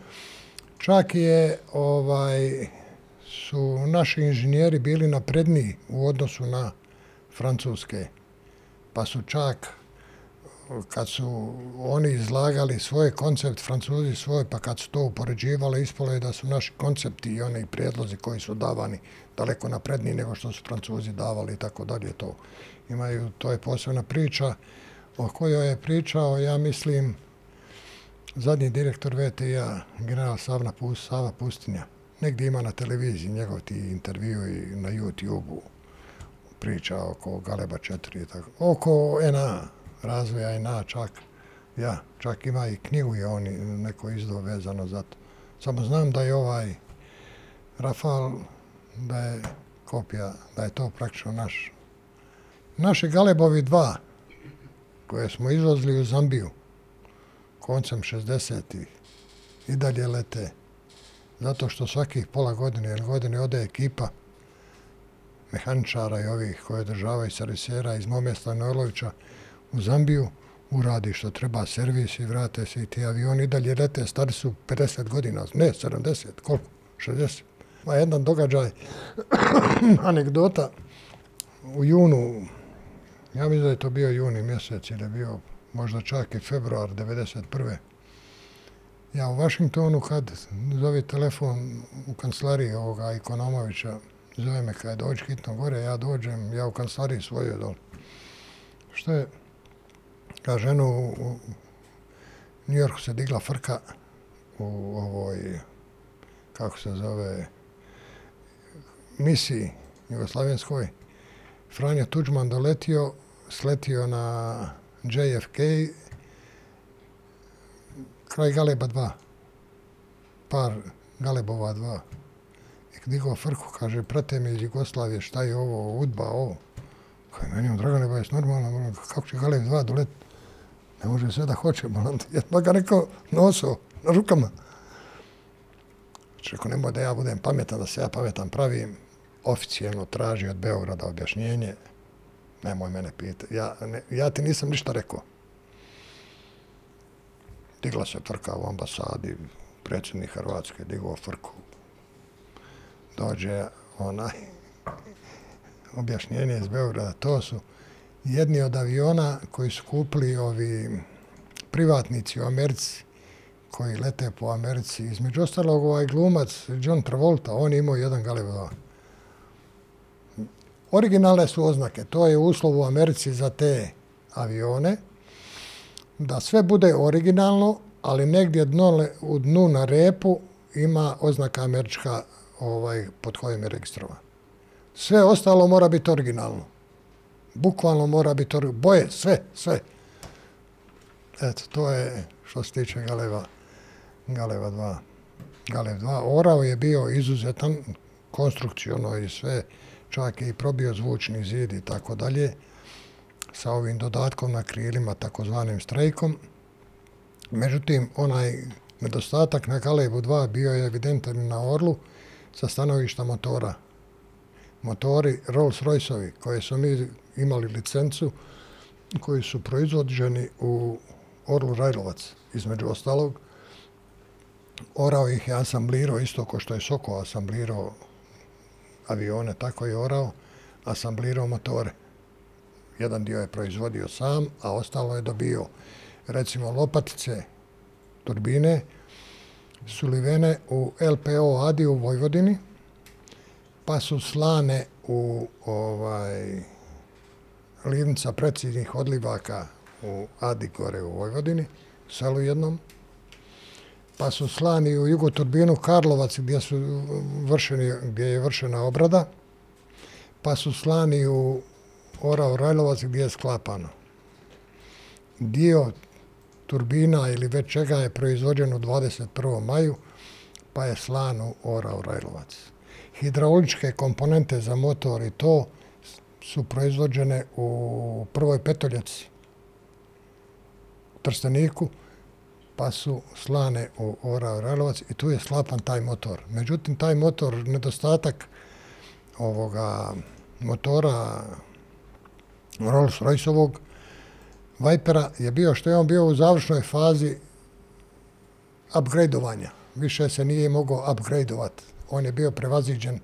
Čak je, ovaj, su naši inženjeri bili napredniji u odnosu na francuske, pa su čak kad su oni izlagali svoj koncept, francuzi svoj, pa kad su to upoređivali, ispalo je da su naši koncepti i oni prijedlozi koji su davani daleko napredniji nego što su francuzi davali i tako dalje to. Imaju, to je posebna priča o kojoj je pričao, ja mislim, zadnji direktor VTI-a, general Savna Pust, Sava Pustinja. Negdje ima na televiziji njegov ti intervju i na YouTube-u priča oko Galeba 4 i tako. Oko NA, razvoja i na čak. Ja, čak ima i knjigu je on neko izdao vezano za to. Samo znam da je ovaj Rafal, da je kopija, da je to praktično naš. Naši Galebovi 2, koje smo izvozili u Zambiju, koncem 60-ih, i dalje lete, zato što svakih pola godine ili godine ode ekipa mehaničara i ovih koje državaju servisera iz Momesta Orlovića, u Zambiju, uradi što treba servis i vrate se i ti avioni dalje lete, stari su 50 godina, ne 70, koliko? 60. Ma jedan događaj, (clears throat) anegdota, u junu, ja mislim da je to bio juni mjesec ili je bio možda čak i februar 91. Ja u Vašingtonu kad zove telefon u kancelariji ovoga Ikonomovića, zove me kada dođe hitno gore, ja dođem, ja u kancelariji svojoj dole. Što je, kaže, eno, u Njujorku se digla frka u ovoj, kako se zove, misiji Jugoslavenskoj. Franjo Tuđman doletio, sletio na JFK, kraj Galeba 2, par Galebova 2. I kad digao frku, kaže, prate mi iz Jugoslavije, šta je ovo, udba, ovo. Kaj, meni on, Dragane, ba, jes normalno, ono, kako će Galeb 2 doletiti? Ne može sve da hoće, bolam te. Ja ga rekao, noso, na rukama. Znači, ako nemoj da ja budem pametan, da se ja pametan pravim, oficijelno traži od Beograda objašnjenje, nemoj mene pita. Ja, ne, ja ti nisam ništa rekao. Digla se trka u ambasadi, predsjednik Hrvatske, digao frku. Dođe onaj objašnjenje iz Beograda, to su jedni od aviona koji su kupili ovi privatnici u Americi, koji lete po Americi. Između ostalog, ovaj glumac John Travolta, on imao jedan galebo. Originalne su oznake, to je uslov u Americi za te avione, da sve bude originalno, ali negdje dno, u dnu na repu ima oznaka američka ovaj, pod kojim je registrovan. Sve ostalo mora biti originalno. Bukvalno mora biti originalno. Boje, sve, sve. Eto, to je što se tiče Galeva, Galeva 2. Galev 2. Orao je bio izuzetan konstrukcijono i sve, čak i probio zvučni zid i tako dalje, sa ovim dodatkom na krilima, takozvanim strejkom. Međutim, onaj nedostatak na Galevu 2 bio je evidentan na Orlu sa stanovišta motora. Motori Rolls-Royceovi, koje su mi imali licencu, koji su proizvođeni u Orlu Rajlovac, između ostalog. Orao ih je asamblirao, isto ko što je Soko asamblirao avione, tako je orao, asamblirao motore. Jedan dio je proizvodio sam, a ostalo je dobio recimo lopatice, turbine, sulivene u LPO Adi u Vojvodini, pa su slane u ovaj, livnica preciznih odlivaka u Adi gore u Vojvodini, selu jednom, pa su slani u jugoturbinu Karlovac gdje, su vršeni, gdje je vršena obrada, pa su slani u Orao Rajlovac gdje je sklapano. Dio turbina ili već čega je proizvođen u 21. maju, pa je slan u Orao Rajlovac. Hidrauličke komponente za motor i to su proizvođene u prvoj petoljaci Trsteniku, pa su slane u Ora Relovac i tu je slapan taj motor. Međutim, taj motor, nedostatak ovoga motora Rolls-Royceovog Vipera je bio što je on bio u završnoj fazi upgradeovanja. Više se nije mogao upgradeovati. On je bio prevaziđen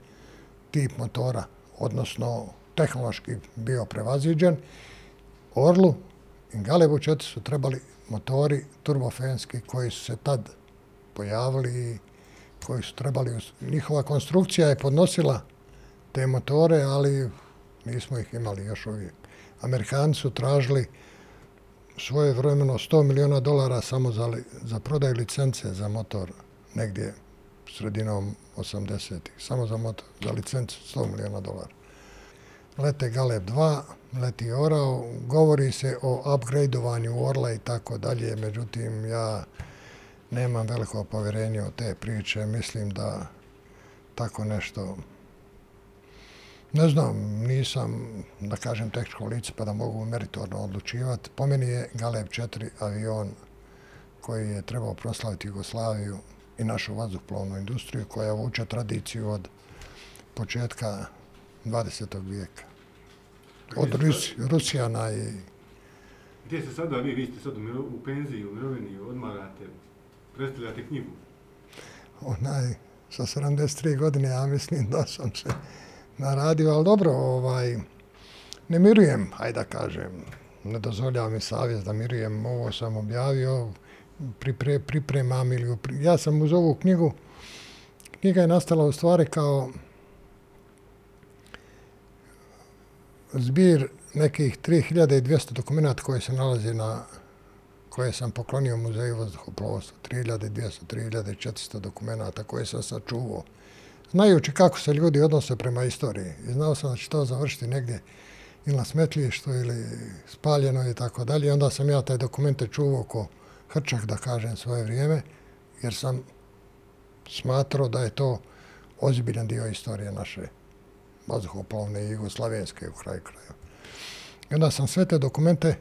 tip motora, odnosno tehnološki bio prevaziđen. Orlu i Galebu 4 su trebali motori turbofenski koji su se tad pojavili i koji su trebali, njihova konstrukcija je podnosila te motore, ali nismo ih imali još uvijek. Amerikanci su tražili svoje vremeno 100 miliona dolara samo za, za prodaj licence za motor negdje sredinom 80-ih. Samo za motor, za licencu 100 miliona dolara. Lete Galeb 2, leti Orao, govori se o upgradeovanju Orla i tako dalje, međutim ja nemam veliko povjerenje u te priče, mislim da tako nešto Ne znam, nisam, da kažem, tehničko lice pa da mogu meritorno odlučivati. Po meni je Galeb 4 avion koji je trebao proslaviti Jugoslaviju i našu vazduhplovnu industriju koja vuče tradiciju od početka 20. vijeka. Od Rusi, Rusijana i... Gdje se sada vi, vi ste sad u penziji, u mirovini, odmarate, predstavljate knjigu? Onaj, sa 73 godine ja mislim da sam se na radio, ali dobro, ovaj, ne mirujem, hajde da kažem, ne dozvoljava mi savjez da mirujem, ovo sam objavio, pripre, pripremam ili ja sam uz ovu knjigu, knjiga je nastala u stvari kao zbir nekih 3200 dokumenta koje se nalaze na koje sam poklonio muzeju vazduhoplovstva, 3200, 3400 dokumenta koje sam sačuvao znajući kako se ljudi odnose prema istoriji. I znao sam da će to završiti negdje ili na smetlištu ili spaljeno i tako dalje. Onda sam ja taj dokumente čuvao ko hrčak, da kažem, svoje vrijeme, jer sam smatrao da je to ozbiljan dio istorije naše vazduhoplovne i jugoslavenske u kraju kraja. I onda sam sve te dokumente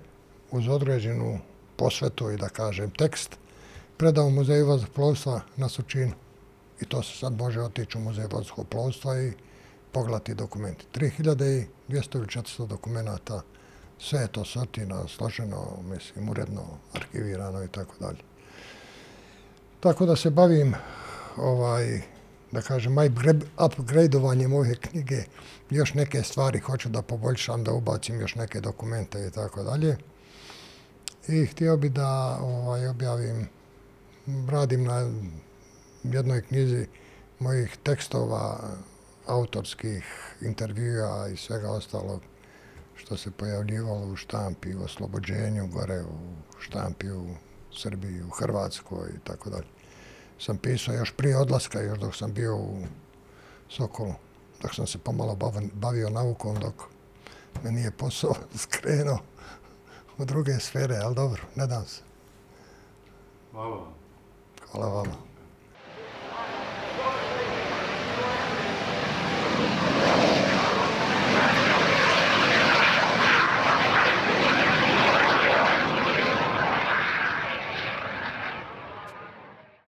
uz određenu posvetu i da kažem tekst predao muzeju vazduhoplovstva na Sučinu. I to se sad može otići u muzej vazduhoplovstva i pogledati dokumenti. 3200 ili 400 dokumenta, sve je to sortino, složeno, mislim, uredno, arhivirano i tako dalje. Tako da se bavim ovaj, da kažem, upgradeovanjem ove knjige, još neke stvari hoću da poboljšam, da ubacim još neke dokumente i tako dalje. I htio bi da ovaj, objavim, radim na jednoj knjizi mojih tekstova autorskih intervjua i svega ostalog što se pojavljivalo u štampi, u oslobođenju, gore u štampi u Srbiji, u Hrvatskoj i tako dalje. Sam pisao još prije odlaska, još dok sam bio u Sokolu, dok sam se pomalo bavio naukom, dok me nije posao (laughs) skrenuo u druge sfere, ali dobro, ne dam se. Hvala vam. Hvala vama.